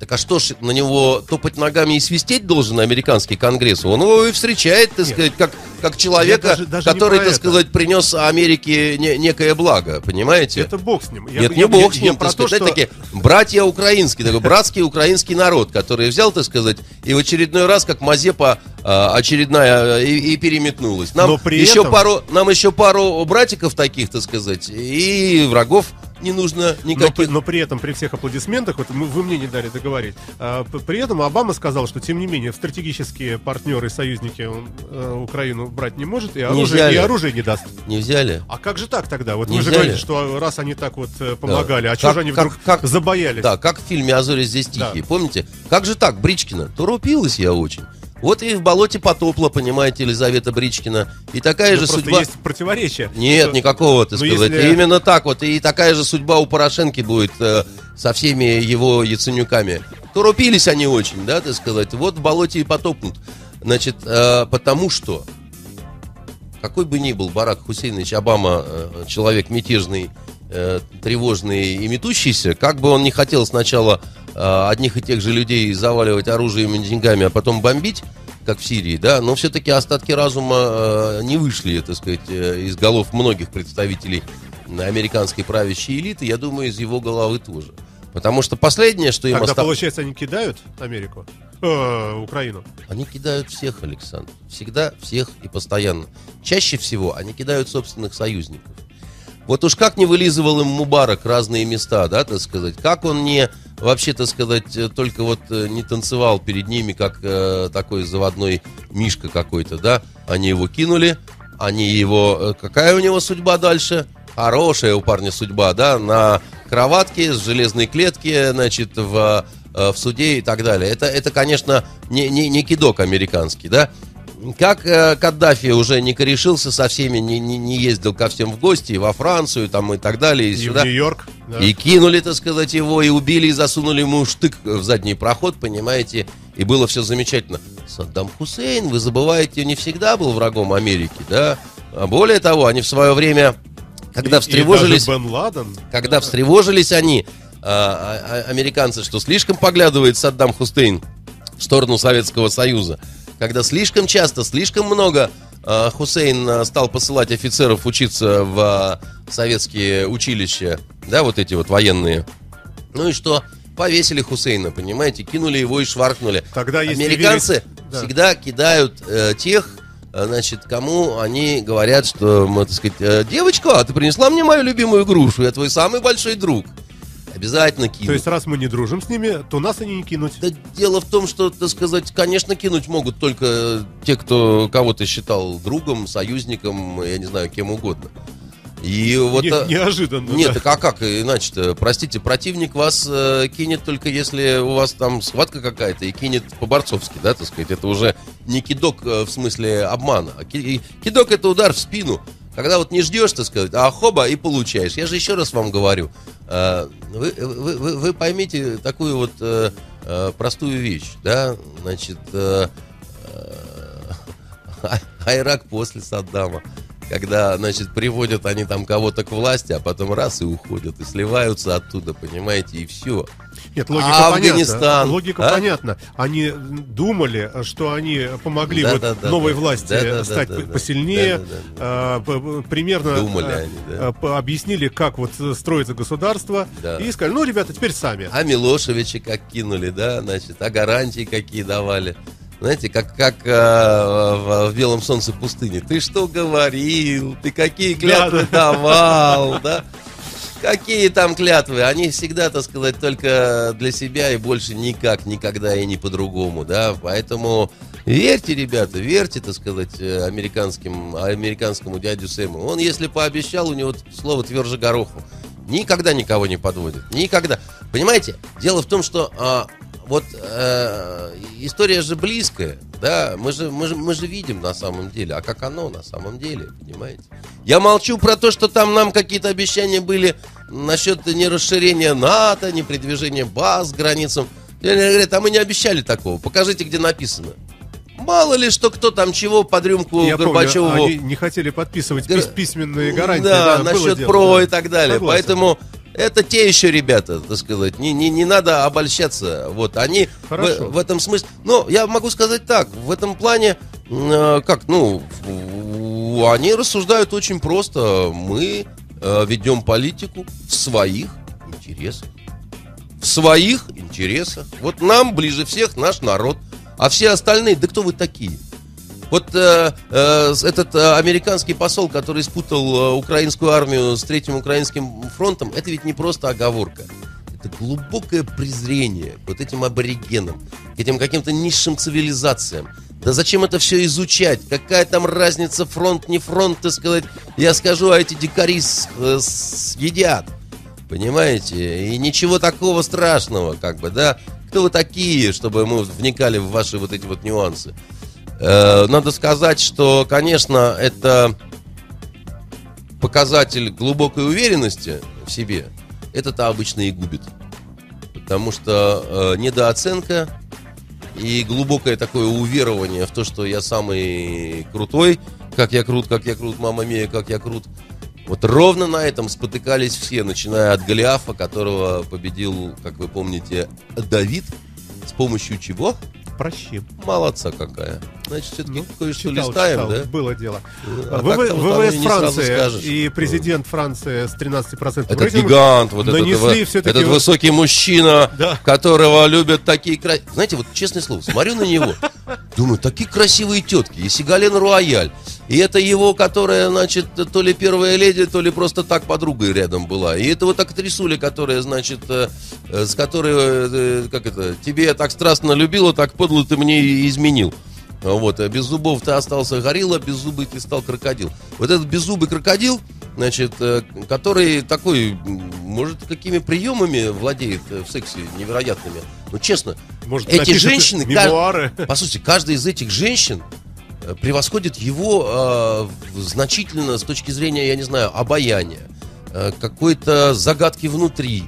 Так а что ж, на него топать ногами и свистеть должен американский конгресс? Он его и встречает, так Нет. сказать, как, как человека, даже- даже который, так это. сказать, принес Америке не- некое благо, понимаете? Это бог с ним. Я- Нет, я- не я- бог с я ним, про так то, сказать, что- такие братья украинские, такой братский украинский народ, который взял, так сказать, и в очередной раз, как Мазепа а, очередная, и, и переметнулась. Нам Но при еще этом- пару, нам еще пару братиков таких, так сказать, и врагов не нужно Но, никаких. при- но при этом, при всех аплодисментах, вот мы- вы мне не дали договорить, а, при этом Обама сказал, что, тем не менее, стратегические партнеры и союзники он э, Украину брать не может, и оружие, взяли. и оружие не даст. Не взяли? А как же так тогда? Вот Не вы же взяли? говорите, что раз они так вот э, помогали, а Как- чего же они как- вдруг как- забоялись? Да, как в фильме «А зори здесь тихие». Да. Помните? Как же так, Бричкина? Торопилась я очень. Вот и в болоте потопла, понимаете, Елизавета Бричкина. И такая Ну, же судьба... есть противоречие. Нет, Что- никакого, ты Ну, сказать. если- Именно так вот. И такая же судьба у Порошенки будет э, со всеми его яценюками. Торопились они очень, да, так сказать. Вот в болоте и потопнут. Значит, э, потому что какой бы ни был Барак Хусейнович Обама э, человек мятежный, э, тревожный и метущийся, как бы он не хотел сначала э, одних и тех же людей заваливать оружием и деньгами, а потом бомбить, как в Сирии, да, но все-таки остатки разума э, не вышли, так сказать, э, из голов многих представителей американской правящей элиты, я думаю, из его головы тоже. Потому что последнее, что им Тогда, осталось... получается, они кидают Америку? Э, Украину. Они кидают всех, Александр. Всегда всех и постоянно. Чаще всего они кидают собственных союзников. Вот уж как не вылизывал им Мубарак разные места, да, так сказать, как он не, вообще, так сказать, э, только вот э, не танцевал перед ними, как э, такой заводной мишка какой-то, да, они его кинули, они его, э, какая у него судьба дальше? Хорошая у парня судьба, да, на кроватке с железной клетки, значит, в, в суде и так далее. Это, это конечно, не, не, не кидок американский, да. Как э, Каддафи уже не корешился со всеми, не, не, не ездил ко всем в гости, и во Францию там и так далее, и, И сюда. в Нью-Йорк. да. И кинули, так сказать, его, и убили, и засунули ему штык в задний проход, понимаете, и было все замечательно. Саддам Хусейн, вы забываете, не всегда был врагом Америки, да? А более того, они в свое время, когда И- и встревожились, даже Бен Ладен. когда встревожились они, а, а, американцы, что слишком поглядывает Саддам Хусейн в сторону Советского Союза, когда слишком часто, слишком много а, Хусейн а, стал посылать офицеров учиться в а, советские училища, да, вот эти вот военные. Ну и что? Повесили Хусейна, понимаете, кинули его и шваркнули. Тогда, Американцы верить- да. всегда кидают э, тех, э, значит, кому они говорят, что, м, так сказать, «Э, девочка, а ты принесла мне мою любимую грушу, я твой самый большой друг. Обязательно кинут. То есть, раз мы не дружим с ними, то нас они не кинуть. Да дело в том, что, так сказать, конечно, кинуть могут только те, кто кого-то считал другом, союзником, я не знаю, кем угодно. И вот... Не- а, неожиданно. Нет, да. так а как иначе-то? Простите, противник вас э, кинет только если у вас там схватка какая-то и кинет по-борцовски, да, так сказать. Это уже не кидок э, в смысле обмана. А ки- кидок это удар в спину. Когда вот не ждешь, так сказать, а хоба и получаешь. Я же еще раз вам говорю. э, вы, вы, вы- вы поймите такую вот э, э, простую вещь, да, значит, <laughs> Айрак после Саддама. Когда, значит, приводят они там кого-то к власти, а потом раз и уходят, и сливаются оттуда, понимаете, и все. Нет, логика А понятна. Афганистан, Логика а? понятна. Они думали, что они помогли Да, вот да, да, новой да. власти Да, да, да, стать да, да. посильнее. Да, да, да. а, п- примерно Думали а, они, да. а, объяснили, как вот строится государство. Да. И сказали, ну, ребята, теперь сами. А Милошевича как кинули, да, значит, а гарантии какие давали. Знаете, как, как э, в, в «Белом солнце пустыни». Ты что говорил? Ты какие клятвы давал, да? Какие там клятвы? Они всегда, так сказать, только для себя и больше никак, никогда и не по-другому, да? Поэтому верьте, ребята, верьте, так сказать, э, американским, американскому дядю Сэму. Он, если пообещал, у него слово тверже гороху. Никогда никого не подводит. Никогда. Понимаете, дело в том, что а, вот э, история же близкая, да, мы же, мы, же, мы же видим на самом деле, а как оно на самом деле, понимаете? Я молчу про то, что там нам какие-то обещания были насчет не расширения НАТО, не передвижения баз к границам. Я говорю, а мы не обещали такого, покажите, где написано. Мало ли, что кто там чего под рюмку Я помню, Горбачеву они не хотели подписывать пис- письменные гарантии. да, было насчет дело, про да. и так далее. Согласен. Поэтому это те еще ребята, так сказать. Не, не, не надо обольщаться. Вот, они Хорошо. в, в этом смысле... Но я могу сказать так, в этом плане, э, как, ну, они рассуждают очень просто. Мы э, ведем политику в своих интересах. В своих интересах. Вот нам ближе всех наш народ. А все остальные, да кто вы такие? Вот э, э, этот э, американский посол, который спутал э, украинскую армию с Третьим Украинским фронтом, это ведь не просто оговорка. Это глубокое презрение к вот этим аборигенам, к этим каким-то низшим цивилизациям. Да зачем это все изучать? Какая там разница, фронт, не фронт, так сказать? Я скажу, а эти дикари э, съедят. Понимаете? И ничего такого страшного, как бы, да? Кто вы такие, чтобы мы вникали в ваши вот эти вот нюансы? Э, Надо сказать, что, конечно, это показатель глубокой уверенности в себе. Это-то обычно и губит. Потому что э, недооценка и глубокое такое уверование в то, что я самый крутой, как я крут, как я крут, мама мия, как я крут. Вот ровно на этом спотыкались все, начиная от Голиафа, которого победил, как вы помните, Давид. С помощью чего? Прощи. Молодца какая. Значит, все-таки Ну, кое-что листаем, читал, да? Было дело. А ВВ ВВС Франции и президент Франции с 13% Этот рейтингом гигант, вот этот, нанесли все-таки этот высокий мужчина, Да. которого любят такие красивые... Знаете, вот честное слово, смотрю на него, думаю, такие красивые тетки, и Сигален Руаяль, и это его, которая, значит, то ли первая леди, то ли просто так подругой рядом была, и это вот актрисуля, которая, значит, э, э, с которой, э, как это, тебе я так страстно любила, так подло ты мне и изменил. Вот, без зубов ты остался горилла, без зубы ты стал крокодил. Вот этот беззубый крокодил, значит, который такой, может, какими приемами владеет в сексе невероятными. Ну, честно, Может, эти женщины, кажд- мемуары. по сути, каждая из этих женщин превосходит его э, значительно с точки зрения, я не знаю, обаяния, э, какой-то загадки внутри.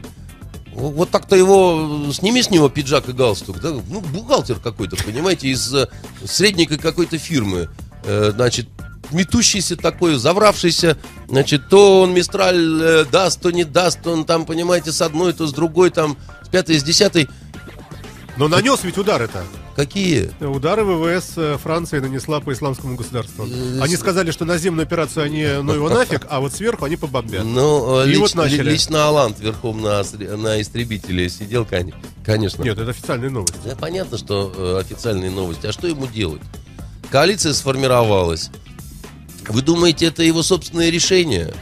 Вот так-то его, э, сними с него пиджак и галстук, да, ну, бухгалтер какой-то, понимаете, из э, какой-то фирмы, Э, значит, метущийся такой, завравшийся, значит, то он Мистраль э, даст, то не даст, он там, понимаете, с одной, то с другой, там, с пятой, с десятой. Но нанес ведь удар это. Какие? Удары ВВС э, Франции нанесла по исламскому государству. Э, Они сказали, что наземную операцию они, ну его нафиг, а вот сверху они побомбят. Ну, э, И лич- вот начали. ли- лично Алант верхом на, на истребителе сидел, кон- конечно. Нет, это официальная новость. Да, понятно, что э, официальные новости. А что ему делать? Коалиция сформировалась. Вы думаете, это его собственное решение?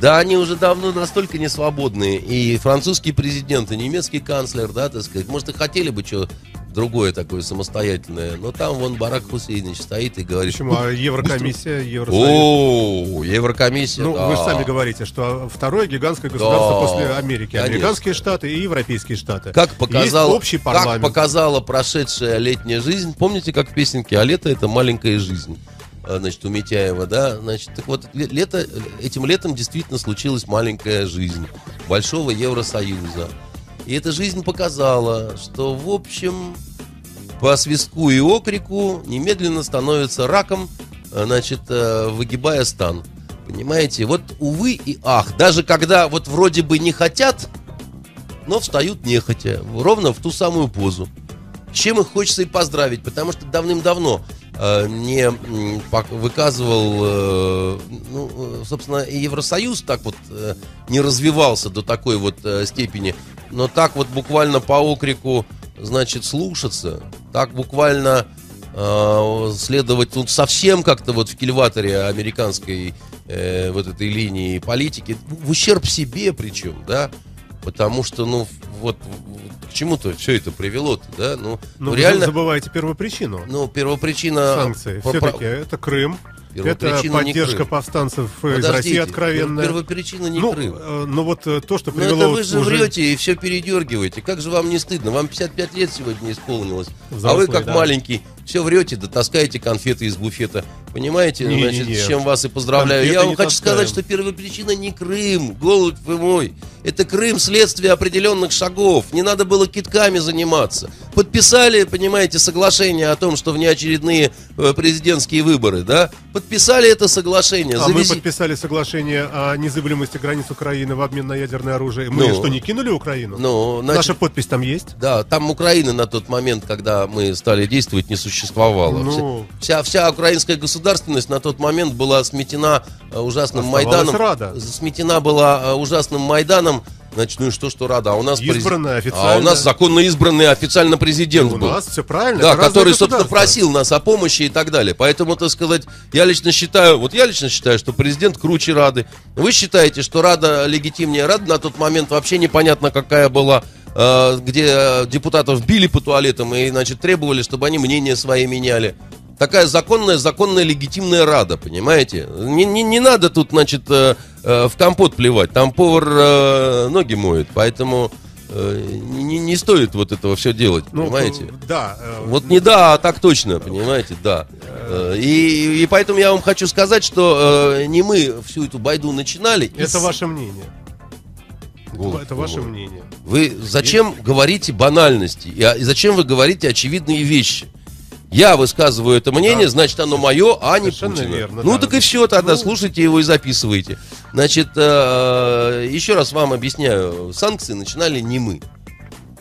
Да, они уже давно настолько не свободные. И французский президент, и немецкий канцлер, да, так сказать, может, и хотели бы что другое такое самостоятельное. Но там вон Барак Хусейнович стоит и говорит... Почему? А Еврокомиссия, Евросоюз? О, Еврокомиссия. Ну, вы же да. сами говорите, что второе гигантское государство Да, после Америки. конечно. Американские штаты и европейские штаты. Как показал, Есть общий как парламент. показала прошедшая летняя жизнь. Помните, как в песенке «А лето – это маленькая жизнь». А, Значит, у Митяева, да? Значит, так вот, ле- лето, этим летом действительно случилась маленькая жизнь Большого Евросоюза. И эта жизнь показала, что, в общем, по свистку и окрику немедленно становится раком, а, значит, э, выгибая стан. Понимаете? Вот, увы и ах, даже когда вот вроде бы не хотят, но встают нехотя, ровно в ту самую позу. Чем их хочется и поздравить, потому что давным-давно э, не выказывал, э, ну, э, собственно, Евросоюз так вот э, не развивался до такой вот э, степени, но так вот буквально по окрику, значит, слушаться, так буквально э, следовать тут совсем как-то вот в кильваторе американской э, вот этой линии политики, в ущерб себе причем, да, потому что, ну, вот к чему-то все это привело да, ну, Но ну, вы реально, забываете первую причину. ну, первопричина... Санкции. про- Все-таки это Крым. Это Первопричина не поддержка Крым. повстанцев из России Подождите, откровенная. Первопричина не ну, Крым. э, ну вот э, то, что Ну привело это вы же уже- врете и все передергиваете. Как же вам не стыдно? Вам 55 лет сегодня исполнилось. а вы Взрослые, как да. маленький все врете, да таскаете конфеты из буфета Понимаете, Не, значит, не. с чем вас и поздравляю. Конфеты Я вам хочу таскаем. сказать, что первая причина не Крым, голубь вы мой. Это Крым следствие определенных шагов. Не надо было китками заниматься. Подписали, понимаете, соглашение о том, что внеочередные э, президентские выборы, да? Подписали это соглашение. А мы завези- подписали соглашение о незыблемости границ Украины в обмен на ядерное оружие. Мы Ну. что, не кинули Украину? Ну, значит, Наша подпись там есть? Да, там Украины на тот момент, когда мы стали действовать, не существовало. Ну. Вся, вся украинская государственность на тот момент была сметена э, ужасным Оставалась Майданом. Рада. Сметена была э, ужасным Майданом. Значит, ну и что, что Рада? А у нас Избранная А официально. у нас законно избранный официально президент У был. нас все правильно. Да, который, собственно, просил нас о помощи и так далее. Поэтому, так сказать, я лично считаю, вот я лично считаю, что президент круче Рады. Вы считаете, что Рада легитимнее Рады на тот момент вообще непонятно какая была, где э, депутатов били по туалетам и, значит, требовали, чтобы они мнения свои меняли. Такая законная, законная, легитимная Рада, понимаете? Не, не, не надо тут, значит, э, э, в компот плевать. Там повар э, ноги моет, поэтому э, не, не стоит вот этого все делать, Ну, понимаете? э, Да. э, Вот не да, а так точно, понимаете, да. Э, И, и поэтому я вам хочу сказать, что э, не мы всю эту байду начинали. и Это с- ваше мнение. Голубь Это ваше мой. мнение. Вы зачем говорите банальности? И, а- и зачем вы говорите очевидные вещи? Я высказываю это мнение, Да. значит оно мое, а не Совершенно Путина. верно, ну да. так и все тогда, Ну. слушайте его и записывайте. Значит, э, еще раз вам объясняю, санкции начинали не мы.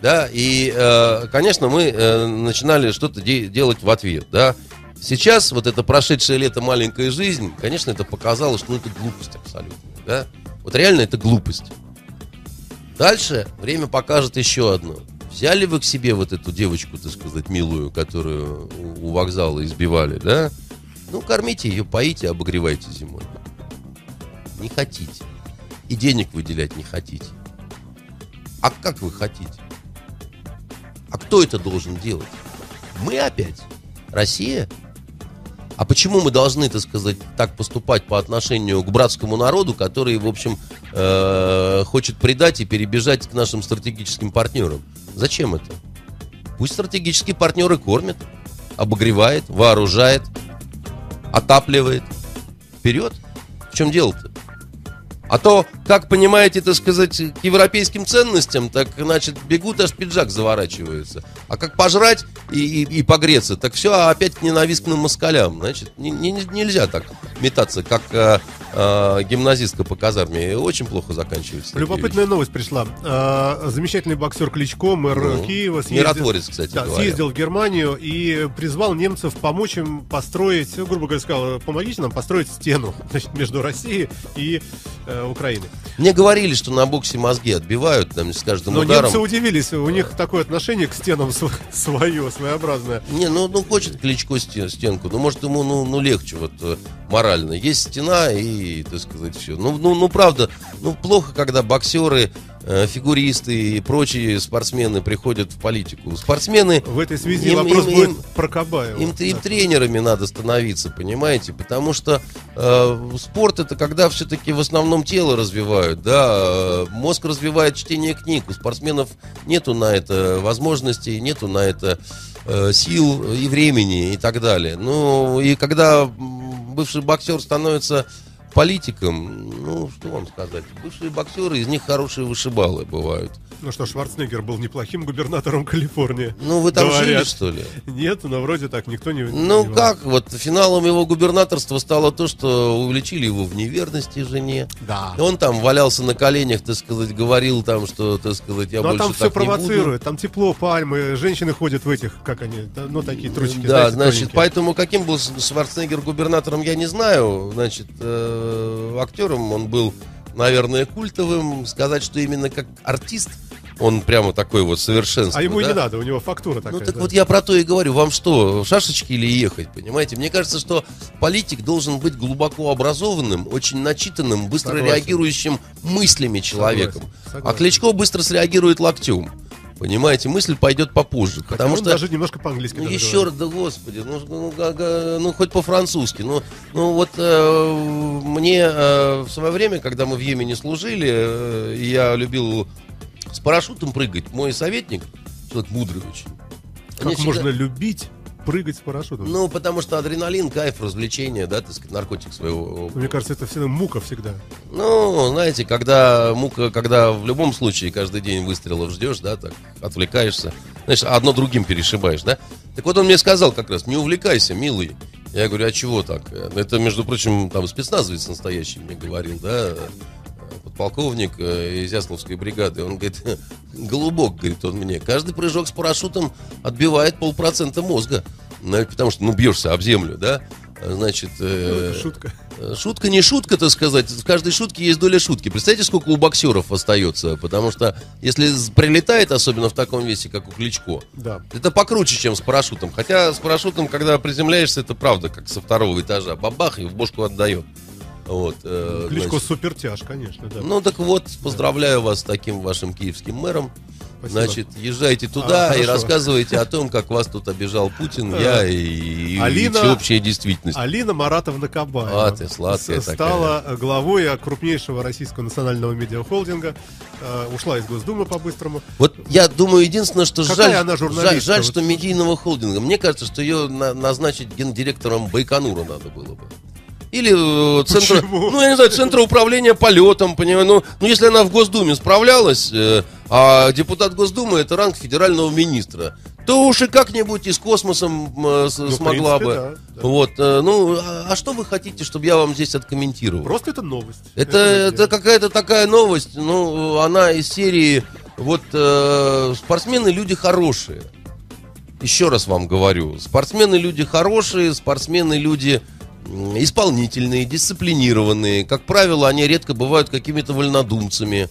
Да, и, э, конечно, мы э, начинали что-то де- делать в ответ, да. Сейчас вот это прошедшее лето маленькая жизнь, конечно, это показало, что ну, это глупость абсолютно, да. Вот реально это глупость. Дальше время покажет еще одно. Взяли вы к себе вот эту девочку, так сказать, милую, которую у вокзала избивали, да? Ну, кормите ее, поите, обогревайте зимой. Не хотите. И денег выделять не хотите. А как вы хотите? А кто это должен делать? Мы опять? Россия? А почему мы должны, так сказать, так поступать по отношению к братскому народу, который, в общем, э, хочет предать и перебежать к нашим стратегическим партнерам? Зачем это? Пусть стратегические партнеры кормят, обогревает, вооружает, отапливает. Вперед! В чем дело-то? А то, как понимаете, так сказать, к европейским ценностям, так, значит, бегут, аж пиджак заворачивается. А как пожрать и, и- и погреться, так все опять к ненавистным москалям. Значит, не- не- нельзя так метаться, как э, э, гимназистка по казарме. Очень плохо заканчивается. Любопытная новость пришла. А, Замечательный боксер Кличко, мэр Ну, Киева, съездил, миротворец, кстати да, говоря. съездил в Германию и призвал немцев помочь им построить, грубо говоря, сказал, помогите нам построить стену <laughs> значит, между Россией и э, Украиной. вещи. Мне говорили, что на боксе мозги отбивают там, с каждым Но ударом. немцы удивились, у них такое отношение к стенам св- <laughs> свое, своеобразное. Не, ну, ну хочет Кличко сте- стенку, ну может ему ну, ну легче вот э, морально. Есть стена и, так сказать, все. Ну, ну, ну правда, ну плохо, когда боксеры, э, фигуристы и прочие спортсмены приходят в политику. Спортсмены, В этой связи Им- вопрос им- будет им- про Кабаева. им, им Да. тренерами надо становиться, понимаете? Потому что э, спорт это когда все-таки в основном тело развивают, да, э, мозг развивает чтение книг. У спортсменов нету на это возможностей, нету на это э, сил и времени и так далее. Ну и когда бывший боксер становится политиком, ну что вам сказать, бывшие боксеры из них хорошие вышибалы бывают. Ну что, Шварценеггер был неплохим губернатором Калифорнии. Ну вы там жили Говорят. что ли? Нет, но вроде так никто не... Ну не- как, вот финалом его губернаторства стало то, что увлечили его в неверности жене. Да. Он там валялся на коленях, так сказать, говорил там, что, так сказать, я Ну а больше там все провоцирует, там тепло, пальмы, женщины ходят в этих, как они, ну такие трусики. Да, знаете, значит, тоненькие. поэтому каким был Шварценеггер губернатором, я не знаю. Значит, э, актером он был, наверное, культовым. Сказать, что именно как артист, он прямо такой вот совершенство. А ему да? не надо, у него фактура такая. Ну так да. вот я про то и говорю, вам что, шашечки или ехать, понимаете? Мне кажется, что политик должен быть глубоко образованным, очень начитанным, быстро Согласен. реагирующим мыслями человеком. согласен. А Кличко быстро среагирует локтем. Понимаете, мысль пойдет попозже. Хотя потому что даже немножко по-английски ну, еще раз, да господи, ну, ну, га- га- ну, хоть по-французски. Ну, ну вот э, мне э, в свое время, когда мы в Йемене служили, э, я любил с парашютом прыгать. Мой советник, человек мудрый очень. Как всегда- можно любить прыгать с парашютом? Ну, потому что адреналин, кайф, развлечение, да, так сказать, наркотик своего. Мне кажется, это всегда мука всегда. Ну, знаете, когда мука, когда в любом случае каждый день выстрелов ждешь, да, так, отвлекаешься, знаешь, одно другим перешибаешь, да? Так вот он мне сказал как раз, не увлекайся, милый. Я говорю, а чего так? Это, между прочим, там спецназовец настоящий мне говорил, да, подполковник э, из Ясловской бригады. Он говорит, <laughs> голубок, говорит он мне, каждый прыжок с парашютом отбивает полпроцента мозга. Ну, потому что, ну, бьешься об землю, да? Значит, э, Ну, шутка. Шутка не шутка, так сказать. В каждой шутке есть доля шутки. Представьте, сколько у боксеров остается. Потому что если прилетает, особенно в таком весе, как у Кличко, Да. это покруче, чем с парашютом. Хотя с парашютом, когда приземляешься, это правда, как со второго этажа. Бабах и в бошку отдает. Вот, э, Кличко значит, супертяж, конечно, да. ну так вот, поздравляю вас с таким вашим киевским мэром. Спасибо. Значит, езжайте туда А, и хорошо. рассказывайте о том, как вас тут обижал Путин, я и, и Алина- всеобщая действительность. Алина Маратовна Кабаева А, ты сладкая стала главой крупнейшего российского национального медиахолдинга, э, ушла из Госдумы по-быстрому. Вот я думаю, единственное, что Какая жаль, она жаль, жаль, Вот что медийного холдинга. Мне кажется, что ее на- назначить гендиректором Байконура надо было бы. Или э, центра, Почему? ну я не знаю, центра управления полетом, понимаю. Ну, ну если она в Госдуме справлялась, э, а депутат Госдумы это ранг федерального министра, то уж и как-нибудь и с космосом э, с- в смогла принципе, бы. да, да. Вот, э, ну, а, а что вы хотите, чтобы я вам здесь откомментировал? Просто это новость. Это, новость, это какая-то такая новость, ну, она из серии, вот, э, спортсмены люди хорошие. Еще раз вам говорю, спортсмены люди хорошие, спортсмены люди исполнительные, дисциплинированные. Как правило, они редко бывают какими-то вольнодумцами.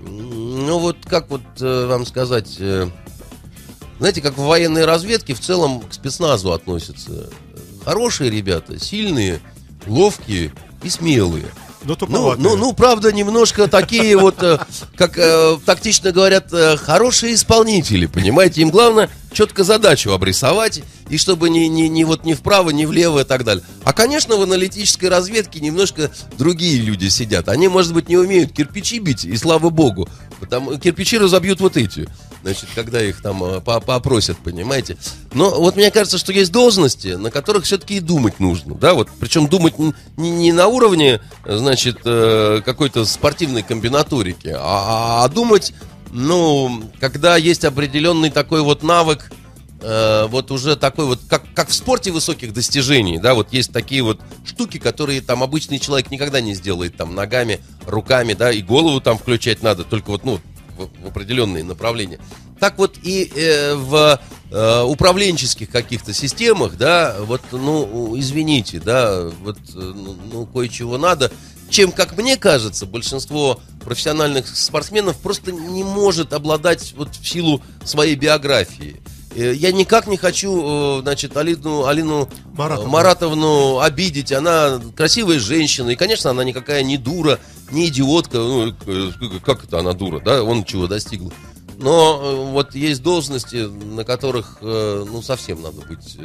Ну вот, как вот э, вам сказать, э, знаете, как в военной разведке в целом к спецназу относятся. Хорошие ребята, сильные, ловкие и смелые. Ну, туповатые. ну, ну, правда, немножко такие вот, э, как э, тактично говорят, э, хорошие исполнители, понимаете? Им главное четко задачу обрисовать, и чтобы ни, ни, ни вот ни вправо, ни влево и так далее. А, конечно, в аналитической разведке немножко другие люди сидят. Они, может быть, не умеют кирпичи бить, и слава богу. Потому, кирпичи разобьют вот эти, значит, когда их там э, по- поопросят, понимаете? Но вот мне кажется, что есть должности, на которых все-таки и думать нужно, да, вот, причем думать не, не на уровне, значит, э, какой-то спортивной комбинаторики, а, а думать, ну, когда есть определенный такой вот навык, э, вот уже такой вот, как, как в спорте высоких достижений, да, вот есть такие вот штуки, которые там обычный человек никогда не сделает, там, ногами, руками, да, и голову там включать надо, только вот, ну, в, в определенные направления. Так вот и э, в э, управленческих каких-то системах, да, вот, ну, извините, да, вот, э, ну, ну, кое-чего надо, чем, как мне кажется, большинство профессиональных спортсменов просто не может обладать вот в силу своей биографии. Э, Я никак не хочу, э, значит, Алину, Алину Маратовну. э, Маратовну обидеть. Она красивая женщина. И, конечно, она никакая не дура, не идиотка. Ну, как это она дура, да? Он чего достигла. Но вот есть должности, на которых, ну, совсем надо быть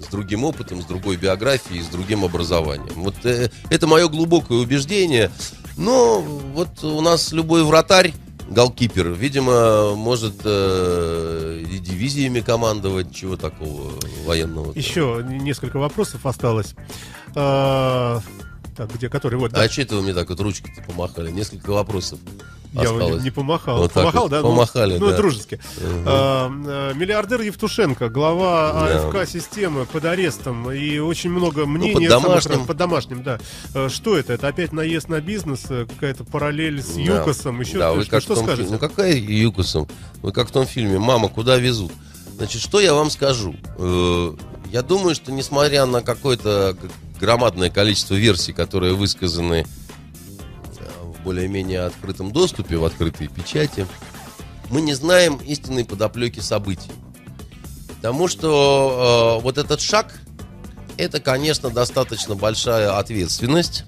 с другим опытом, с другой биографией, с другим образованием. Вот э, это мое глубокое убеждение. Но вот у нас любой вратарь, голкипер, видимо, может э, и дивизиями командовать, чего такого военного. Еще несколько вопросов осталось. А, Так, где который? Вот, да. А что это вы мне так вот ручки-то помахали? Несколько вопросов Я осталось. не помахал. Вот помахал, вот, да? помахали, ну, ну, да. дружески. А, э, миллиардер Евтушенко, глава Да. АФК системы под арестом и очень много мнений. под самых домашним. под домашним, да. Э, Что это? Это опять наезд на бизнес, э, какая-то параллель с Да. ЮКОСом, еще Да, что, вы как что в том скажете? Ну какая ЮКОСом? Вы как в том фильме «Мама, куда везут?» Значит, что я вам скажу? Э, Я думаю, что несмотря на какое-то громадное количество версий, которые высказаны более-менее открытом доступе, в открытой печати, мы не знаем истинной подоплеки событий. Потому что э, вот этот шаг, это, конечно, достаточно большая ответственность.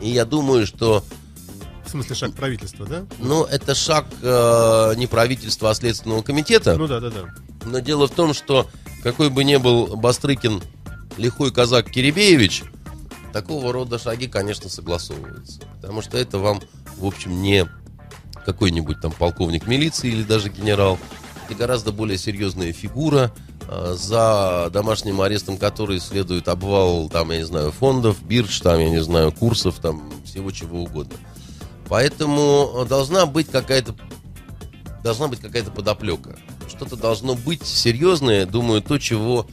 И я думаю, что В смысле шаг правительства, да? ну, это шаг э, не правительства, а Следственного комитета. Ну да, да, да. Но дело в том, что какой бы ни был Бастрыкин лихой казак Киребеевич, такого рода шаги, конечно, согласовываются. Потому что это вам, в общем, не какой-нибудь там полковник милиции или даже генерал. Это гораздо более серьезная фигура. э, за домашним арестом которой следует обвал, там, я не знаю, фондов, бирж, там, я не знаю, курсов, там, всего чего угодно. Поэтому должна быть какая-то должна быть какая-то подоплека. Что-то должно быть серьезное, думаю, то, чего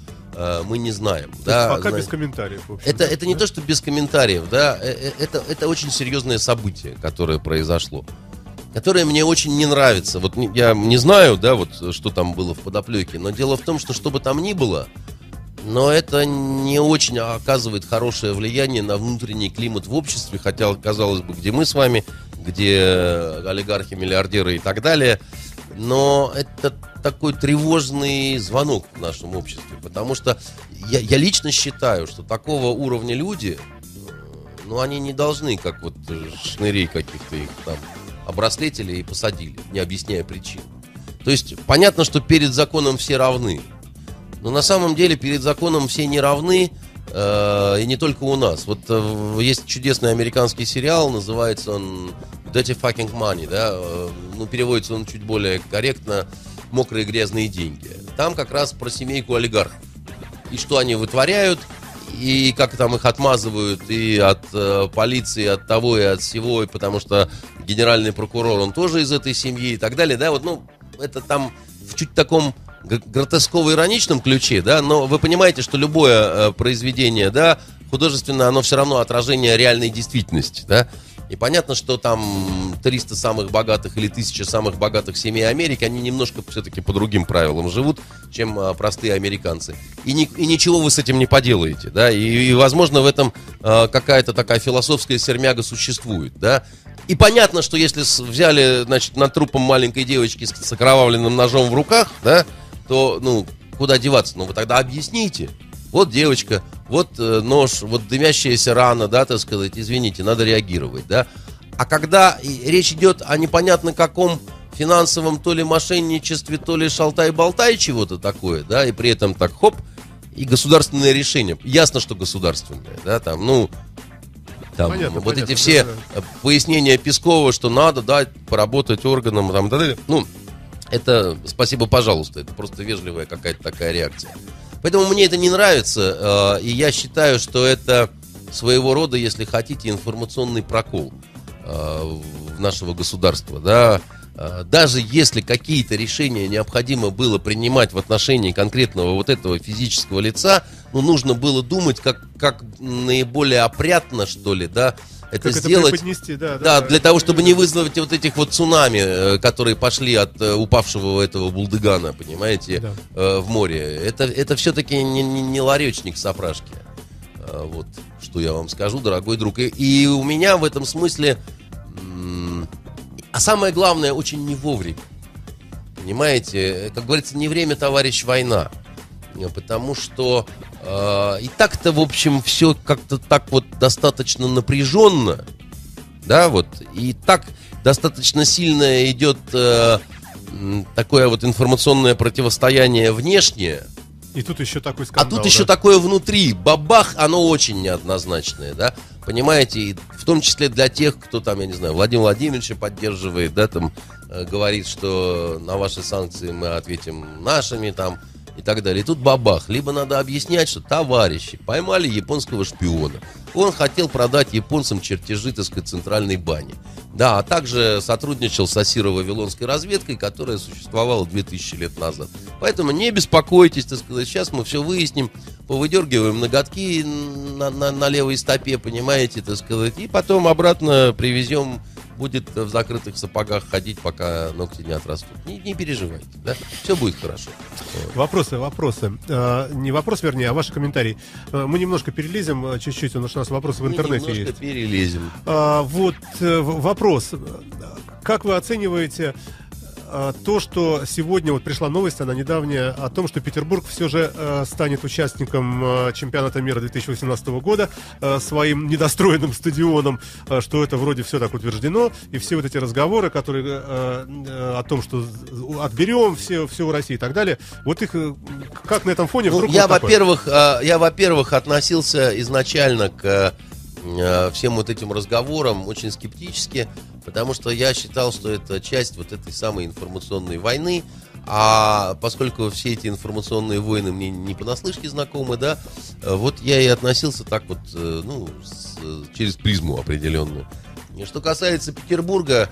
мы не знаем. Да, пока без комментариев. Это, это не то, что без комментариев, да, э, э, это, это очень серьезное событие, которое произошло которое мне очень не нравится. Вот я не знаю, да, вот что там было в подоплеке, но дело в том, что что бы там ни было, но это не очень оказывает хорошее влияние на внутренний климат в обществе, хотя, казалось бы, где мы с вами, где олигархи, миллиардеры и так далее, но это такой тревожный звонок в нашем обществе, потому что я, я лично считаю, что такого уровня люди, ну, они не должны, как вот шнырей каких-то их там обраслетили и посадили, не объясняя причин. То есть понятно, что перед законом все равны. Но на самом деле перед законом все не равны, э, и не только у нас. Вот э, есть чудесный американский сериал, называется он Dirty Fucking Money, да, э, ну, переводится он чуть более корректно, мокрые грязные деньги. Там как раз про семейку олигархов. И что они вытворяют, и как там их отмазывают и от э, полиции, от того и от всего, и потому что генеральный прокурор, он тоже из этой семьи и так далее, да, вот, ну, это там в чуть таком гротесково-ироничном ключе, да, но вы понимаете, что любое э, произведение, да, художественное, оно все равно отражение реальной действительности, да, и понятно, что там 300 самых богатых или 1000 самых богатых семей Америки, они немножко все-таки по другим правилам живут, чем а, простые американцы. И, ни, и ничего вы с этим не поделаете, да, и, и возможно, в этом а, какая-то такая философская сермяга существует, да. И понятно, что если взяли, значит, над трупом маленькой девочки с окровавленным ножом в руках, да, то, ну, куда деваться? Ну, вы тогда объясните. Вот девочка, вот э, нож, вот дымящаяся рана, да, так сказать, извините, надо реагировать, да. А когда речь идет о непонятно каком финансовом то ли мошенничестве, то ли шалтай-болтай чего-то такое, да, и при этом так хоп, и государственное решение. Ясно, что государственное, да, там, ну, там, понятно, вот понятно, эти все да, да. пояснения Пескова, что надо дать поработать органам, там, да, ну, это спасибо, пожалуйста, это просто вежливая какая-то такая реакция. Поэтому мне это не нравится, э, и я считаю, что это своего рода, если хотите, информационный прокол э, нашего государства, да, э, даже если какие-то решения необходимо было принимать в отношении конкретного вот этого физического лица, ну, нужно было думать, как, как наиболее опрятно, что ли, да, это как сделать. Это да, да, да, для того, чтобы не вызвать вот этих вот цунами, э, которые пошли от э, упавшего этого булдыгана, понимаете, да. Э, в море. Это, это все-таки не, не, не ларечник сапрашки. Вот, что я вам скажу, дорогой друг. И, и у меня в этом смысле... А самое главное, очень не вовремя. Понимаете, как говорится, не время, товарищ, война. Потому что э, и так-то, в общем, все как-то так вот достаточно напряженно, да, вот, и так достаточно сильно идет э, такое вот информационное противостояние внешнее. И тут еще такой скандал. А тут да? еще такое внутри. Бабах, оно очень неоднозначное, да. Понимаете, и в том числе для тех, кто там, я не знаю, Владимир Владимировича поддерживает, да, там, э, говорит, что на ваши санкции мы ответим нашими, там, и так далее. И тут бабах. Либо надо объяснять, что товарищи поймали японского шпиона. Он хотел продать японцам чертежи, так сказать, центральной бани. Да, а также сотрудничал с Асиро-Вавилонской разведкой, которая существовала 2000 лет назад. Поэтому не беспокойтесь, так сказать, сейчас мы все выясним, повыдергиваем ноготки на, на, на левой стопе, понимаете, так сказать, и потом обратно привезем будет в закрытых сапогах ходить, пока ногти не отрастут. Не, не переживайте, да? Все будет хорошо. Вопросы, вопросы. А, не вопрос, вернее, а ваши комментарии. А, мы немножко перелезем а, чуть-чуть, у нас вопросы в интернете немножко есть. перелезем. Вот э, вопрос. Как вы оцениваете то, что сегодня вот пришла новость, она недавняя, о том, что Петербург все же э, станет участником э, чемпионата мира 2018 года э, своим недостроенным стадионом, что это вроде все так утверждено, и все вот эти разговоры, которые о том, что отберем все, все у России и так далее, вот их как на этом фоне ну, вдруг я, вот во-первых, я, во-первых, относился изначально к всем вот этим разговорам очень скептически, потому что я считал, что это часть вот этой самой информационной войны, А поскольку все эти информационные войны мне не понаслышке знакомы, да, э, вот я и относился так вот, э, ну, с- э, через призму определенную. И Что касается Петербурга,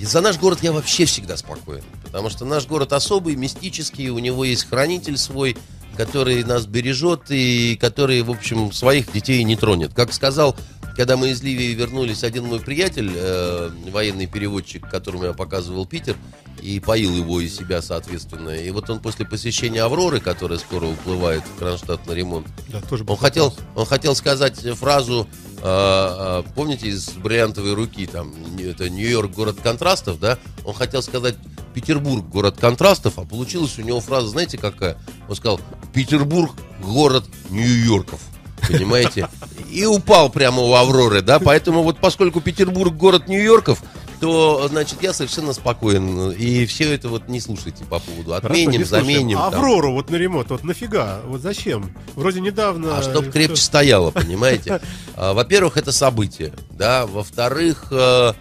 за наш город я вообще всегда спокоен. Потому что наш город особый, мистический, у него есть хранитель свой, который нас бережет и который, в общем, своих детей не тронет. Как сказал, когда мы из Ливии вернулись, один мой приятель, э, военный переводчик, которому я показывал Питер, и поил его и себя, соответственно. И вот он после посещения Авроры, которая скоро уплывает в Кронштадт на ремонт, Да, тоже он хотел, он хотел сказать фразу, э, э, помните, из бриллиантовой руки, там, это Нью-Йорк город контрастов, да? Он хотел сказать Петербург город контрастов, а получилась у него фраза, знаете, какая? Он сказал Петербург город Нью-Йорков. Понимаете? И упал прямо у Авроры, да? Поэтому вот поскольку Петербург город Нью-Йорков, то, значит, я совершенно спокоен. И все это вот не слушайте по поводу Хорошо, отменим, слушаем. заменим. А. Аврору вот на ремонт, вот нафига? Вот зачем? Вроде недавно... А чтоб крепче стояло, понимаете? <laughs> А, Во-первых, это событие, да. Во-вторых, э,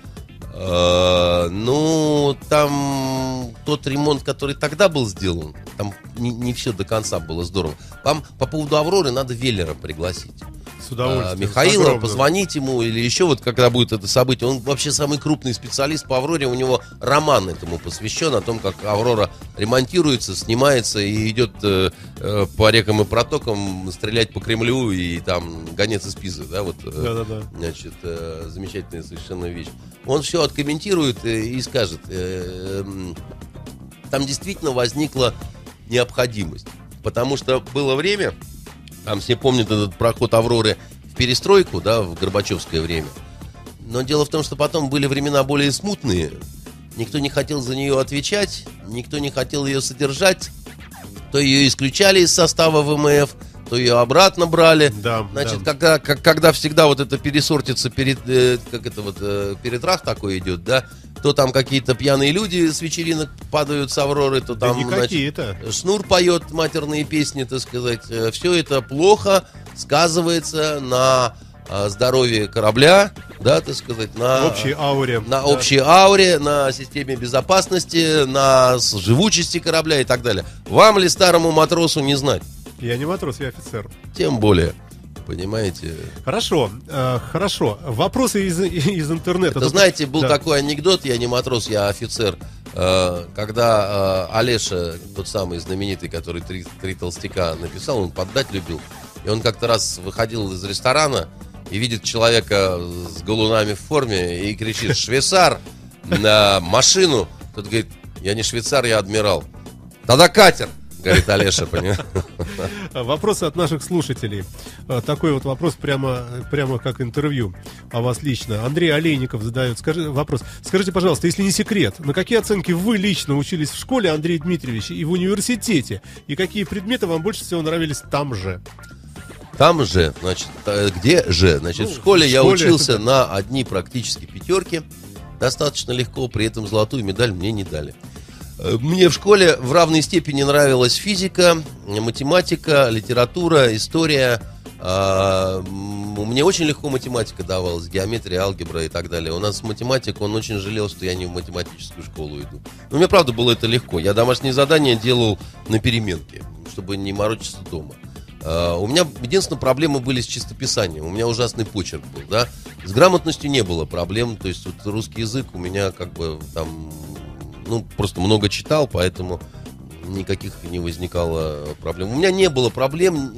ну, там тот ремонт, который тогда был сделан, там не, все до конца было здорово. Вам по поводу Авроры надо Веллера пригласить. С удовольствием. Михаила, позвонить ему или еще вот когда будет это событие. Он вообще самый крупный специалист по Авроре. У него роман этому посвящен о том, как Аврора ремонтируется, снимается и идет э, э, по рекам и протокам стрелять по Кремлю и там гонец из Пизы, да, вот. э, Да-да-да. Значит, э, замечательная совершенно вещь. Он все откомментирует э, и скажет. э, м, там действительно возникла необходимость. Потому что было время, там все помнят этот проход Авроры в перестройку, да, в Горбачевское время. Но дело в том, что потом были времена более смутные. Никто не хотел за нее отвечать, никто не хотел ее содержать. То ее исключали из состава ВМФ, то ее обратно брали. Да, Значит, да. когда, как- когда всегда вот это пересортится перед, э, как это вот, э, перетрах такой идет, да, то там какие-то пьяные люди с вечеринок падают с Авроры, то Да там, не значит. Шнур поет матерные песни, так сказать. Все это плохо сказывается на а, здоровье корабля, да, так сказать, на, общей ауре. на Да. общей ауре, на системе безопасности, на живучести корабля и так далее. Вам ли старому матросу не знать? Я не матрос, я офицер. Тем более, понимаете. Хорошо, э, хорошо. Вопросы из, из интернета. Это, Тут- знаете, был да. такой анекдот, я не матрос, я офицер, э, когда э, Олеша, тот самый знаменитый, который три, три толстяка написал, он поддать любил, и он как-то раз выходил из ресторана и видит человека с галунами в форме и кричит «Швейцар!» на машину. Тот говорит «Я не швейцар, я адмирал». «Тогда катер!» Говорит Олеша, понимаешь? Вопросы от наших слушателей. А, Такой вот вопрос прямо, прямо как интервью о вас лично. Андрей Олейников задает скажи, вопрос. Скажите, пожалуйста, если не секрет, на какие оценки вы лично учились в школе, Андрей Дмитриевич, и в университете? И какие предметы вам больше всего нравились там же? Там же, значит, э, где же? Значит, Ну, в школе в я школе учился это на одни практически пятерки. Достаточно легко, при этом золотую медаль мне не дали. Э, Мне в школе в равной степени нравилась физика, математика, литература, история. А, Мне очень легко математика давалась, геометрия, алгебра и так далее. У нас математик, он очень жалел, что я не в математическую школу иду. Но мне правда было это легко. Я домашние задания делал на переменке, чтобы не морочиться дома. А, У меня единственная проблемы были с чистописанием. У меня ужасный почерк был, да. С грамотностью не было проблем. То есть вот русский язык у меня как бы там, ну, просто много читал, поэтому никаких не возникало проблем. У меня не было проблем.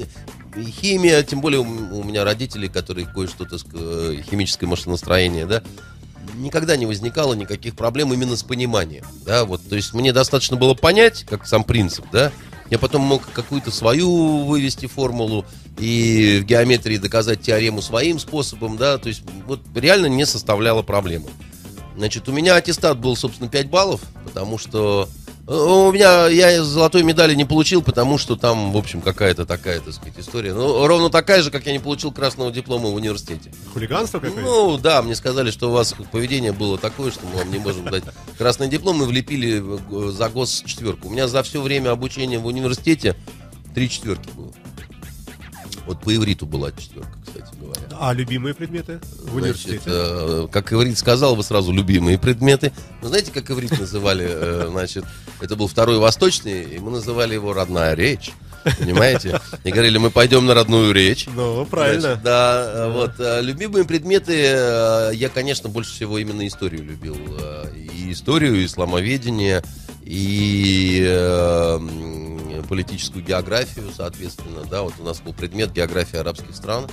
Химия, тем более у меня родители, которые кое-что, так сказать, химическое машиностроение, да, никогда не возникало никаких проблем именно с пониманием, да, вот, то есть мне достаточно было понять, как сам принцип, да, я потом мог какую-то свою вывести формулу и в геометрии доказать теорему своим способом, да, то есть вот реально не составляло проблемы. Значит, у меня аттестат был, собственно, 5 баллов, потому что э, у меня, я золотой медали не получил, потому что там, в общем, какая-то такая, так сказать, история. Ну, ровно такая же, как я не получил красного диплома в университете. Хулиганство какое-то? Ну, да, мне сказали, что у вас поведение было такое, что мы вам не можем дать красный диплом, и влепили э, за гос четверку. У меня за все время обучения в университете три четверки было. Вот по ивриту была четверка, кстати. говоря. А любимые предметы в университете? Значит, э, как Иврит сказал, вы сразу любимые предметы. Но знаете, как Иврит <laughs> называли, э, значит, это был второй восточный, и мы называли его родная речь. Понимаете? И говорили, мы пойдем на родную речь. Ну, правильно. Значит, да, э, вот. э, Любимые предметы, э, я, конечно, больше всего именно историю любил. И историю, и исламоведение, и политическую географию, соответственно. Да, вот у нас был предмет география арабских стран.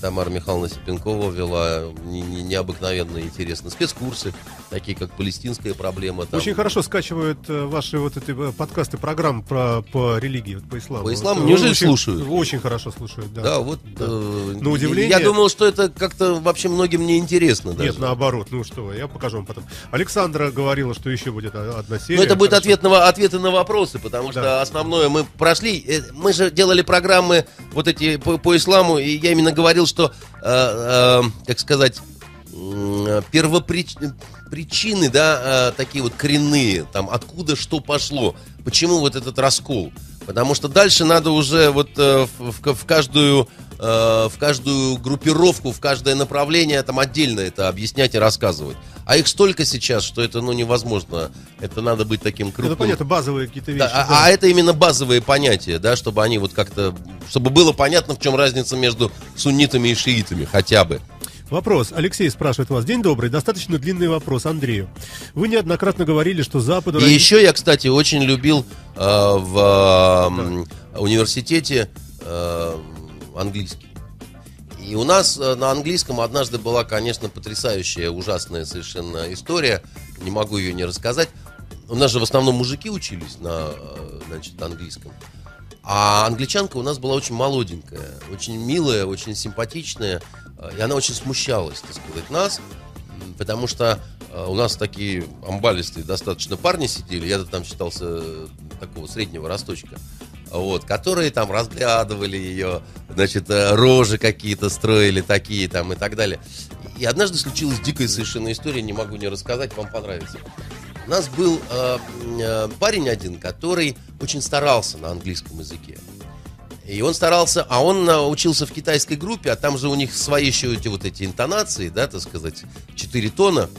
Тамара Михайловна Сипенкова вела не- не- необыкновенно интересно. Спецкурсы, такие как палестинская проблема. там. Очень хорошо скачивают э, ваши вот эти э, подкасты, программ про, по религии, по исламу. По исламу? Неужели очень- слушают? Очень хорошо слушают, да. Да, вот. Да. э, На удивление- Я думал, что это как-то вообще многим не интересно даже. Нет, наоборот, ну что я покажу вам потом. Александра говорила, что еще будет о- одна серия. Ну, это будет Хорошо. ответ на, ответы на вопросы, потому что Да. основное мы прошли. Э, Мы же делали программы вот эти по, по исламу, и я именно говорил, что, э, э, как сказать, м, первопричины, да, э, такие вот коренные, там, откуда что пошло, почему вот этот раскол. Потому что дальше надо уже вот э, в, в- каждую э, в каждую группировку, в каждое направление там отдельно это объяснять и рассказывать. А их столько сейчас, что это ну невозможно. Это надо быть таким Это крупным. понятно, базовые какие-то вещи. Да, а, да. а это именно базовые понятия, да, чтобы они вот как-то, чтобы было понятно, в чем разница между суннитами и шиитами, хотя бы. Вопрос. Алексей спрашивает вас. День добрый. Достаточно длинный вопрос Андрею. Вы неоднократно говорили, что Западу... И еще я, кстати, очень любил э, в э, университете э, английский. И у нас э, на английском однажды была, конечно, потрясающая, ужасная совершенно история. Не могу ее не рассказать. У нас же в основном мужики учились на э, значит, английском. А англичанка у нас была очень молоденькая, очень милая, очень симпатичная. Э, И она очень смущалась, так сказать, нас. Потому что э, у нас такие амбалистые достаточно парни сидели. Я-то там считался э, такого среднего росточка. Вот, которые там разглядывали ее, значит, рожи какие-то строили такие там и так далее. И однажды случилась дикая совершенно история, не могу не рассказать, вам понравится. У нас был э, парень один, который очень старался на английском языке. И он старался, а он э, учился в китайской группе, а там же у них свои еще эти вот эти интонации, да, так сказать, четыре тона.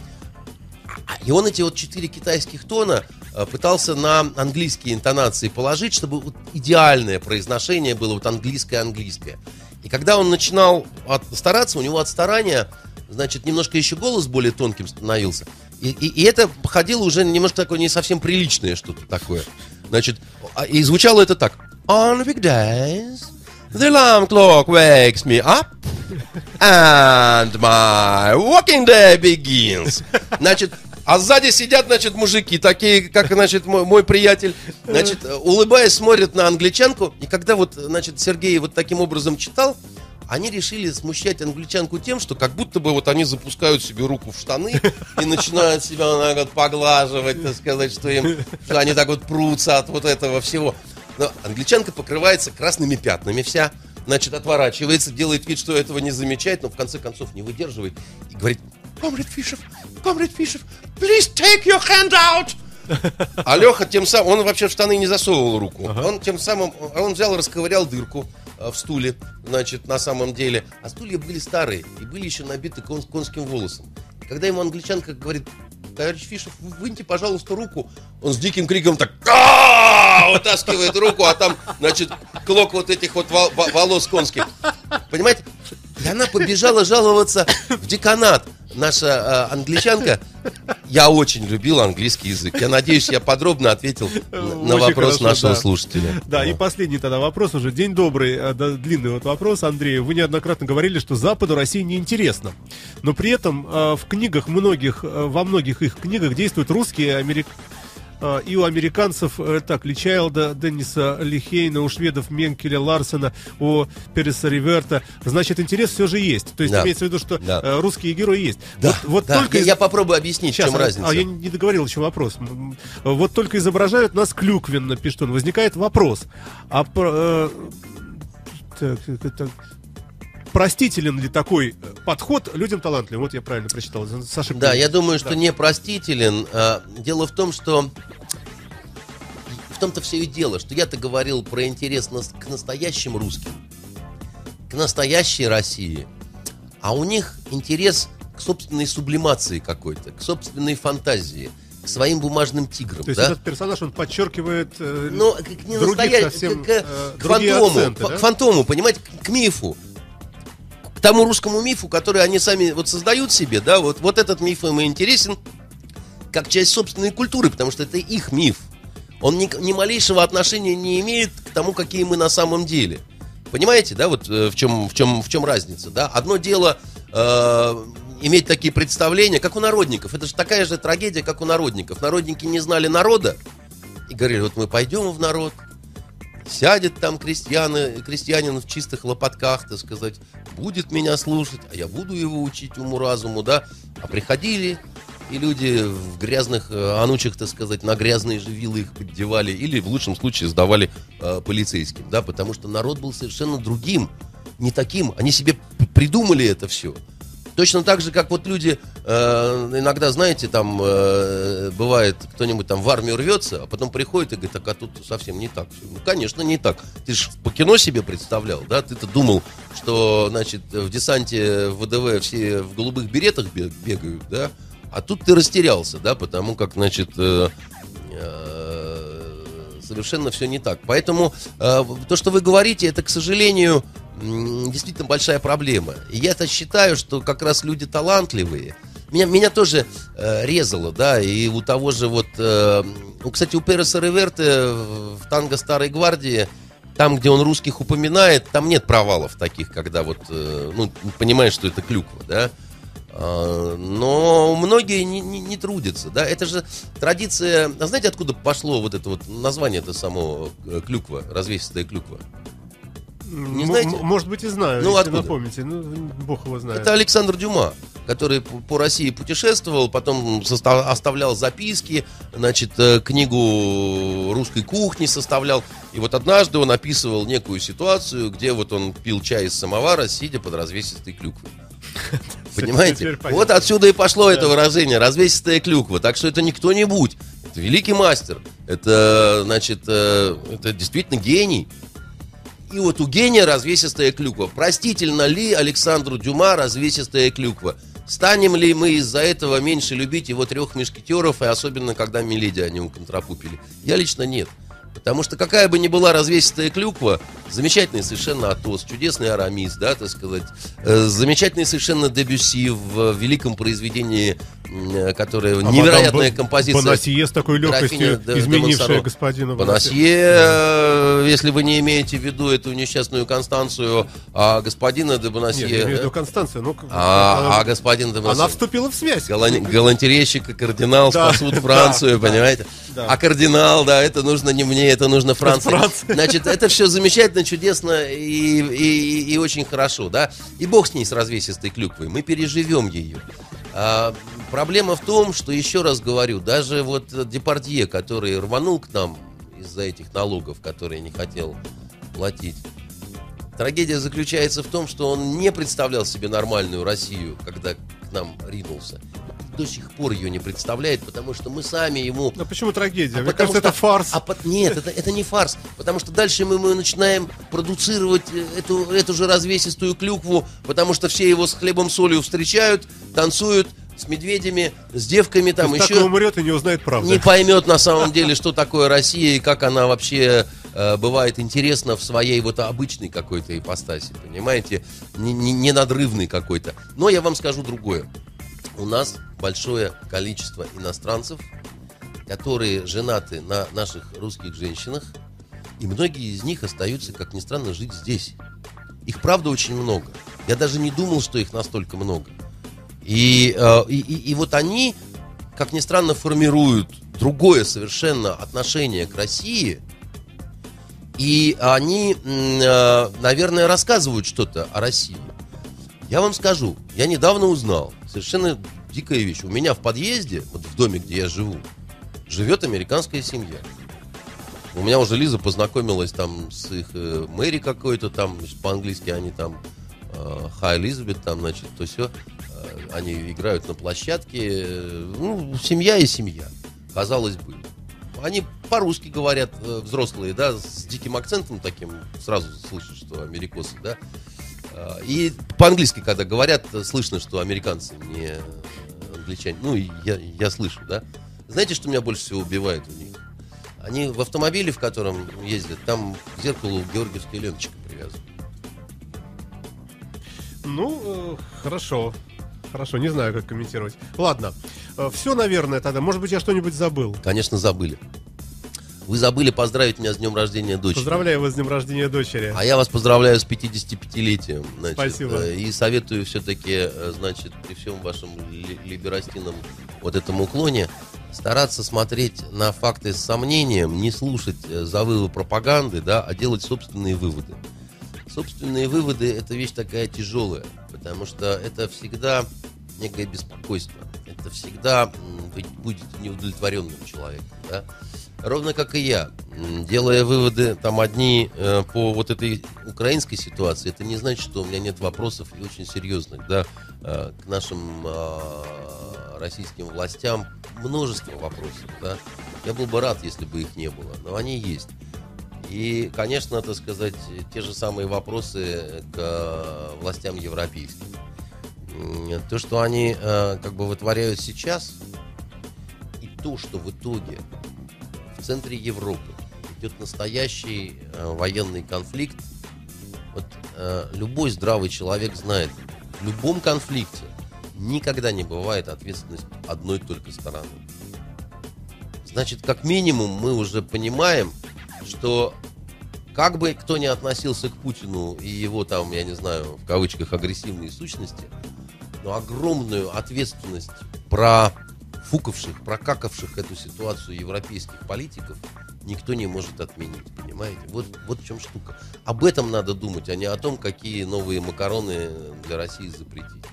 А- И он эти вот четыре китайских тона э, пытался на английские интонации положить, чтобы вот идеальное произношение было вот английское-английское. И когда он начинал от- стараться, у него от старания, значит, немножко еще голос более тонким становился. И, и- и это походило уже немножко такое не совсем приличное что-то такое. Значит, а- и звучало это так. On weekdays, the alarm clock wakes me up, and my working day begins. Значит, а сзади сидят, значит, мужики, такие, как, значит, мой, мой приятель, значит, улыбаясь, смотрят на англичанку. И когда вот, значит, Сергей вот таким образом читал, они решили смущать англичанку тем, что как будто бы вот они запускают себе руку в штаны и начинают себя так вот поглаживать, так сказать, что им, что они так вот прутся от вот этого всего. Но англичанка покрывается красными пятнами вся, значит, отворачивается, делает вид, что этого не замечает, но в конце концов не выдерживает и говорит, Комрад Фишев, Комрад Фишев, please take your hand out! А Леха тем самым, он вообще в штаны не засовывал руку. Он тем самым, он взял, расковырял дырку э, в стуле, значит, на самом деле. А стулья были старые и были еще набиты кон- конским волосом. Когда ему англичанка говорит, товарищ Фишев, вы выньте, пожалуйста, руку, он с диким криком так вытаскивает руку, а там, значит, клок вот этих вот вол- во- волос конских. Понимаете? И она побежала жаловаться в деканат. Наша э, англичанка. Я очень любил английский язык. Я надеюсь, я подробно ответил на, на вопрос хорошо, нашего да. слушателя. Да, и последний тогда вопрос уже. День добрый, э, да, длинный вот вопрос, Андрей. Вы неоднократно говорили, что Западу России неинтересно. Но при этом э, в книгах многих, э, во многих их книгах действуют русские, америк... э, и у американцев, э, так, Ли Чайлда, Денниса Лихейна, у шведов Менкеля, Ларсена, у Переса Риверта. Значит, интерес все же есть. То есть Да. имеется в виду, что Да. э, русские герои есть. Да, вот вот да. только я, я попробую объяснить, Сейчас, в чем а, разница. а я не договорил еще вопрос. Вот только изображают нас клюквенно, пишет он. Возникает вопрос. А э, так, так, так. Простителен ли такой э, подход людям талантливым? Вот я правильно прочитал. Саша Да, я думаю, что Да. непростителен. А, Дело в том, что в том-то все и дело, что я-то говорил про интерес к настоящим русским, к настоящей России, а у них интерес к собственной сублимации какой-то, к собственной фантазии, к своим бумажным тиграм. То есть да? этот персонаж, он подчеркивает э, Ну, к, не другие настоя- совсем, к, к- э, к другие фантому, акценты, да? к фантому, понимаете, к, к мифу. Тому русскому мифу, который они сами вот создают себе, да, вот, вот этот миф им интересен как часть собственной культуры, потому что это их миф. Он ни, ни малейшего отношения не имеет к тому, какие мы на самом деле. Понимаете, да, вот э, в чем, в чем, в чем разница, да? Одно дело э, иметь такие представления, как у народников. Это же такая же трагедия, как у народников. Народники не знали народа и говорили, вот мы пойдем в народ, сядет там крестьяны, крестьянин в чистых лопатках, так сказать, будет меня слушать, а я буду его учить уму-разуму, да? А приходили, и люди в грязных э, анучах, так сказать, на грязные же вилы их поддевали, или в лучшем случае сдавали э, полицейским, да? Потому что народ был совершенно другим, не таким. Они себе придумали это все. Точно так же, как вот люди э, иногда, знаете, там э, бывает, кто-нибудь там в армию рвется, а потом приходит и говорит, так а тут совсем не так. всё». Ну, конечно, не так. Ты же по кино себе представлял, да? Ты-то думал, что, значит, в десанте ВДВ все в голубых беретах бе- бегают, да? А тут ты растерялся, да, потому как, значит, э, э, совершенно все не так. Поэтому э, то, что вы говорите, это, к сожалению, действительно большая проблема. Я-то считаю, что как раз люди талантливые. Меня, меня тоже э, резало, да, и у того же вот... э, кстати, у Переса Реверте в танго Старой Гвардии там, где он русских упоминает, там нет провалов таких, когда вот, э, ну, понимаешь, что это клюква, да. А, Но многие не, не- не трудятся, да. Это же традиция. А знаете, откуда пошло вот это вот название это самого э, клюква, развесистая клюква? Не знаете? Может быть, и знаю, Ну, если откуда? напомните. Ну, бог его знает. Это Александр Дюма, который по России путешествовал, потом оставлял записки, значит, э, книгу русской кухни составлял. И вот однажды он описывал некую ситуацию, где вот он пил чай из самовара, сидя под развесистой клюквой. <laughs> <laughs> Понимаете? Вот отсюда и пошло это выражение развесистая клюква. Так что это не кто-нибудь. Это великий мастер. Это, значит, э, это действительно гений. И вот у гения развесистая клюква. Простительно ли Александру Дюма развесистая клюква? Станем ли мы из-за этого меньше любить его трех мешкетеров, и особенно когда Миледи они уконтрапупили? Я лично нет. Потому что какая бы ни была развесистая клюква, замечательный совершенно Атос, чудесный Арамис, да, так сказать, э, замечательный совершенно Дебюсси в великом произведении, э, которое А невероятная композиция. Бонасье с такой легкостью, изменившая господина Бонасье, э, если вы не имеете в виду эту несчастную Констанцию, а господина де Бонасье... Нет, я имею в э, виду Констанция. Ну, а, она, а господин де Бонасье... она вступила в связь. Галан- Галантерейщик и кардинал Да, спасут да, Францию, да, понимаете? да. А кардинал, да, это нужно не мне, это нужно Франции. Франции. Значит, это все замечательно, чудесно и, и- и очень хорошо, да? И бог с ней, с развесистой клюквой, мы переживем ее. А, проблема в том, что, еще раз говорю, даже вот Депардье, который рванул к нам из-за этих налогов, которые не хотел платить, Трагедия заключается в том, что он не представлял себе нормальную Россию, когда к нам ринулся. До сих пор ее не представляет, потому что мы сами ему... А почему трагедия? Мне Потому кажется, это что- фарс. а по- нет, это, это не фарс. Потому что дальше мы, мы начинаем продуцировать э, эту, эту же развесистую клюкву, потому что все его с хлебом солью встречают, танцуют с медведями, с девками там Так еще и умрет и не узнает правды. не поймет на самом деле, что такое Россия и как она вообще э, бывает интересна в своей вот обычной какой-то ипостаси, понимаете, не, не- не надрывной какой-то. Но я вам скажу другое. У нас большое количество иностранцев, которые женаты на наших русских женщинах, и многие из них остаются, как ни странно, жить здесь. Их, правда, очень много. Я даже не думал, что их настолько много. И, э, и, и- и вот они, как ни странно, формируют другое совершенно отношение к России. И они, э, наверное, рассказывают что-то о России. Я вам скажу, я недавно узнал, совершенно дикая вещь. У меня в подъезде, вот в доме, где я живу, живет американская семья. У меня уже Лиза познакомилась там с их э, Мэри какой-то там, по-английски они там э, Hi Elizabeth там, значит, то все. Они играют на площадке. э, Ну, семья и семья, казалось бы. Они по-русски говорят, э, взрослые, да, с диким акцентом таким, сразу слышишь, что америкосы, да. А, И по-английски, когда говорят, слышно, что американцы не англичане. Ну, я, я слышу, да. Знаете, что меня больше всего убивает у них? Они в автомобиле, в котором ездят, там к зеркалу георгиевская ленточка. Ну, э, хорошо. Хорошо, не знаю, как комментировать. Ладно, все, наверное, тогда. Может быть, я что-нибудь забыл. Конечно, забыли. Вы забыли поздравить меня с днем рождения дочери. Поздравляю вас с днем рождения дочери. А я вас поздравляю с 55-летием. значит. Спасибо. Э, И советую все-таки, э, значит, при всем вашем ли- либерастином вот этом уклоне стараться смотреть на факты с сомнением, не слушать э, завывы пропаганды, да, а делать собственные выводы. Собственные выводы – это вещь такая тяжелая, потому что это всегда некое беспокойство. Это всегда будете неудовлетворенным человеком, да. Ровно как и я, делая выводы там одни э, по вот этой украинской ситуации, это не значит, что у меня нет вопросов и очень серьезных, да, э, к нашим э, российским властям множество вопросов, да. Я был бы рад, если бы их не было, но они есть. И, конечно, так сказать, те же самые вопросы к э, властям европейским. То, что они э, как бы вытворяют сейчас, и то, что в итоге в центре Европы идет настоящий э, военный конфликт, вот любой здравый человек знает, в любом конфликте никогда не бывает ответственность одной только стороны. Значит, как минимум мы уже понимаем, что как бы кто ни относился к Путину и его там, я не знаю, в кавычках агрессивные сущности, но огромную ответственность профукавших, прокакавших эту ситуацию европейских политиков никто не может отменить, понимаете? Вот, вот в чем штука. Об этом надо думать, а не о том, какие новые макароны для России запретить.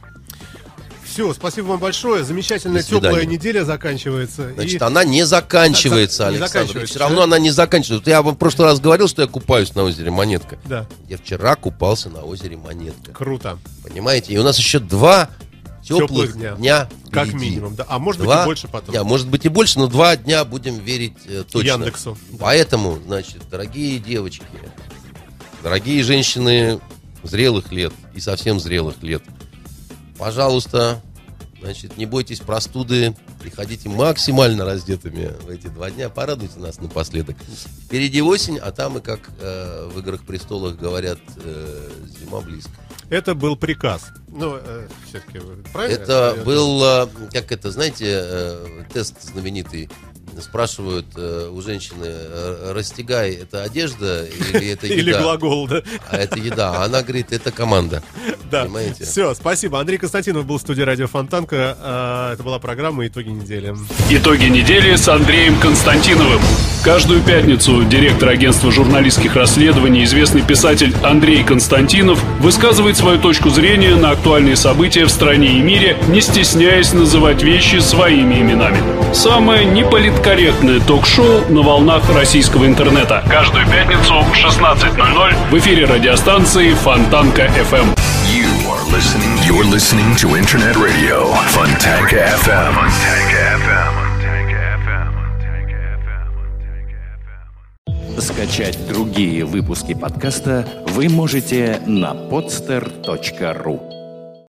Все, спасибо вам большое. Замечательная теплая неделя заканчивается. Значит, И- она не заканчивается, Не Александр. заканчивается, Все равно да? она не заканчивается. Я вам в прошлый раз говорил, что я купаюсь на озере Монетка. Да, Я вчера купался на озере Монетка. круто. Понимаете? И у нас еще два теплых, Теплых дня. дня. Как минимум, да. А может быть Два и больше потом. дня, может быть и больше, но два дня будем верить э, точно. Яндексу. Поэтому, значит, дорогие девочки, дорогие женщины зрелых лет и совсем зрелых лет, пожалуйста, значит, не бойтесь простуды, приходите максимально раздетыми в эти два дня, порадуйте нас напоследок. Впереди осень, а там и, как э, в «Играх престолов» говорят, э, зима близко. Это был приказ. Ну, все-таки правильно? Это Я- был, э, как это, знаете, э, тест знаменитый. Спрашивают э, у женщины, э, растягай, это одежда или это <laughs> еда? Или глагол, да? А это еда. А она говорит, это команда. <laughs> Да. Понимаете? Все, спасибо. Андрей Константинов был в студии Радио Фонтанка. А, Это была программа «Итоги недели». Итоги недели с Андреем Константиновым. Каждую пятницу директор агентства журналистских расследований, известный писатель Андрей Константинов высказывает свою точку зрения на актуальные события в стране и мире, не стесняясь называть вещи своими именами. Самое неполиткорректное ток-шоу на волнах российского интернета. Каждую пятницу в 16.00 в эфире радиостанции Фонтанка FM. You are listening. You're listening to Internet Radio. Funtank FM. Скачать другие выпуски подкаста вы можете на podster.ru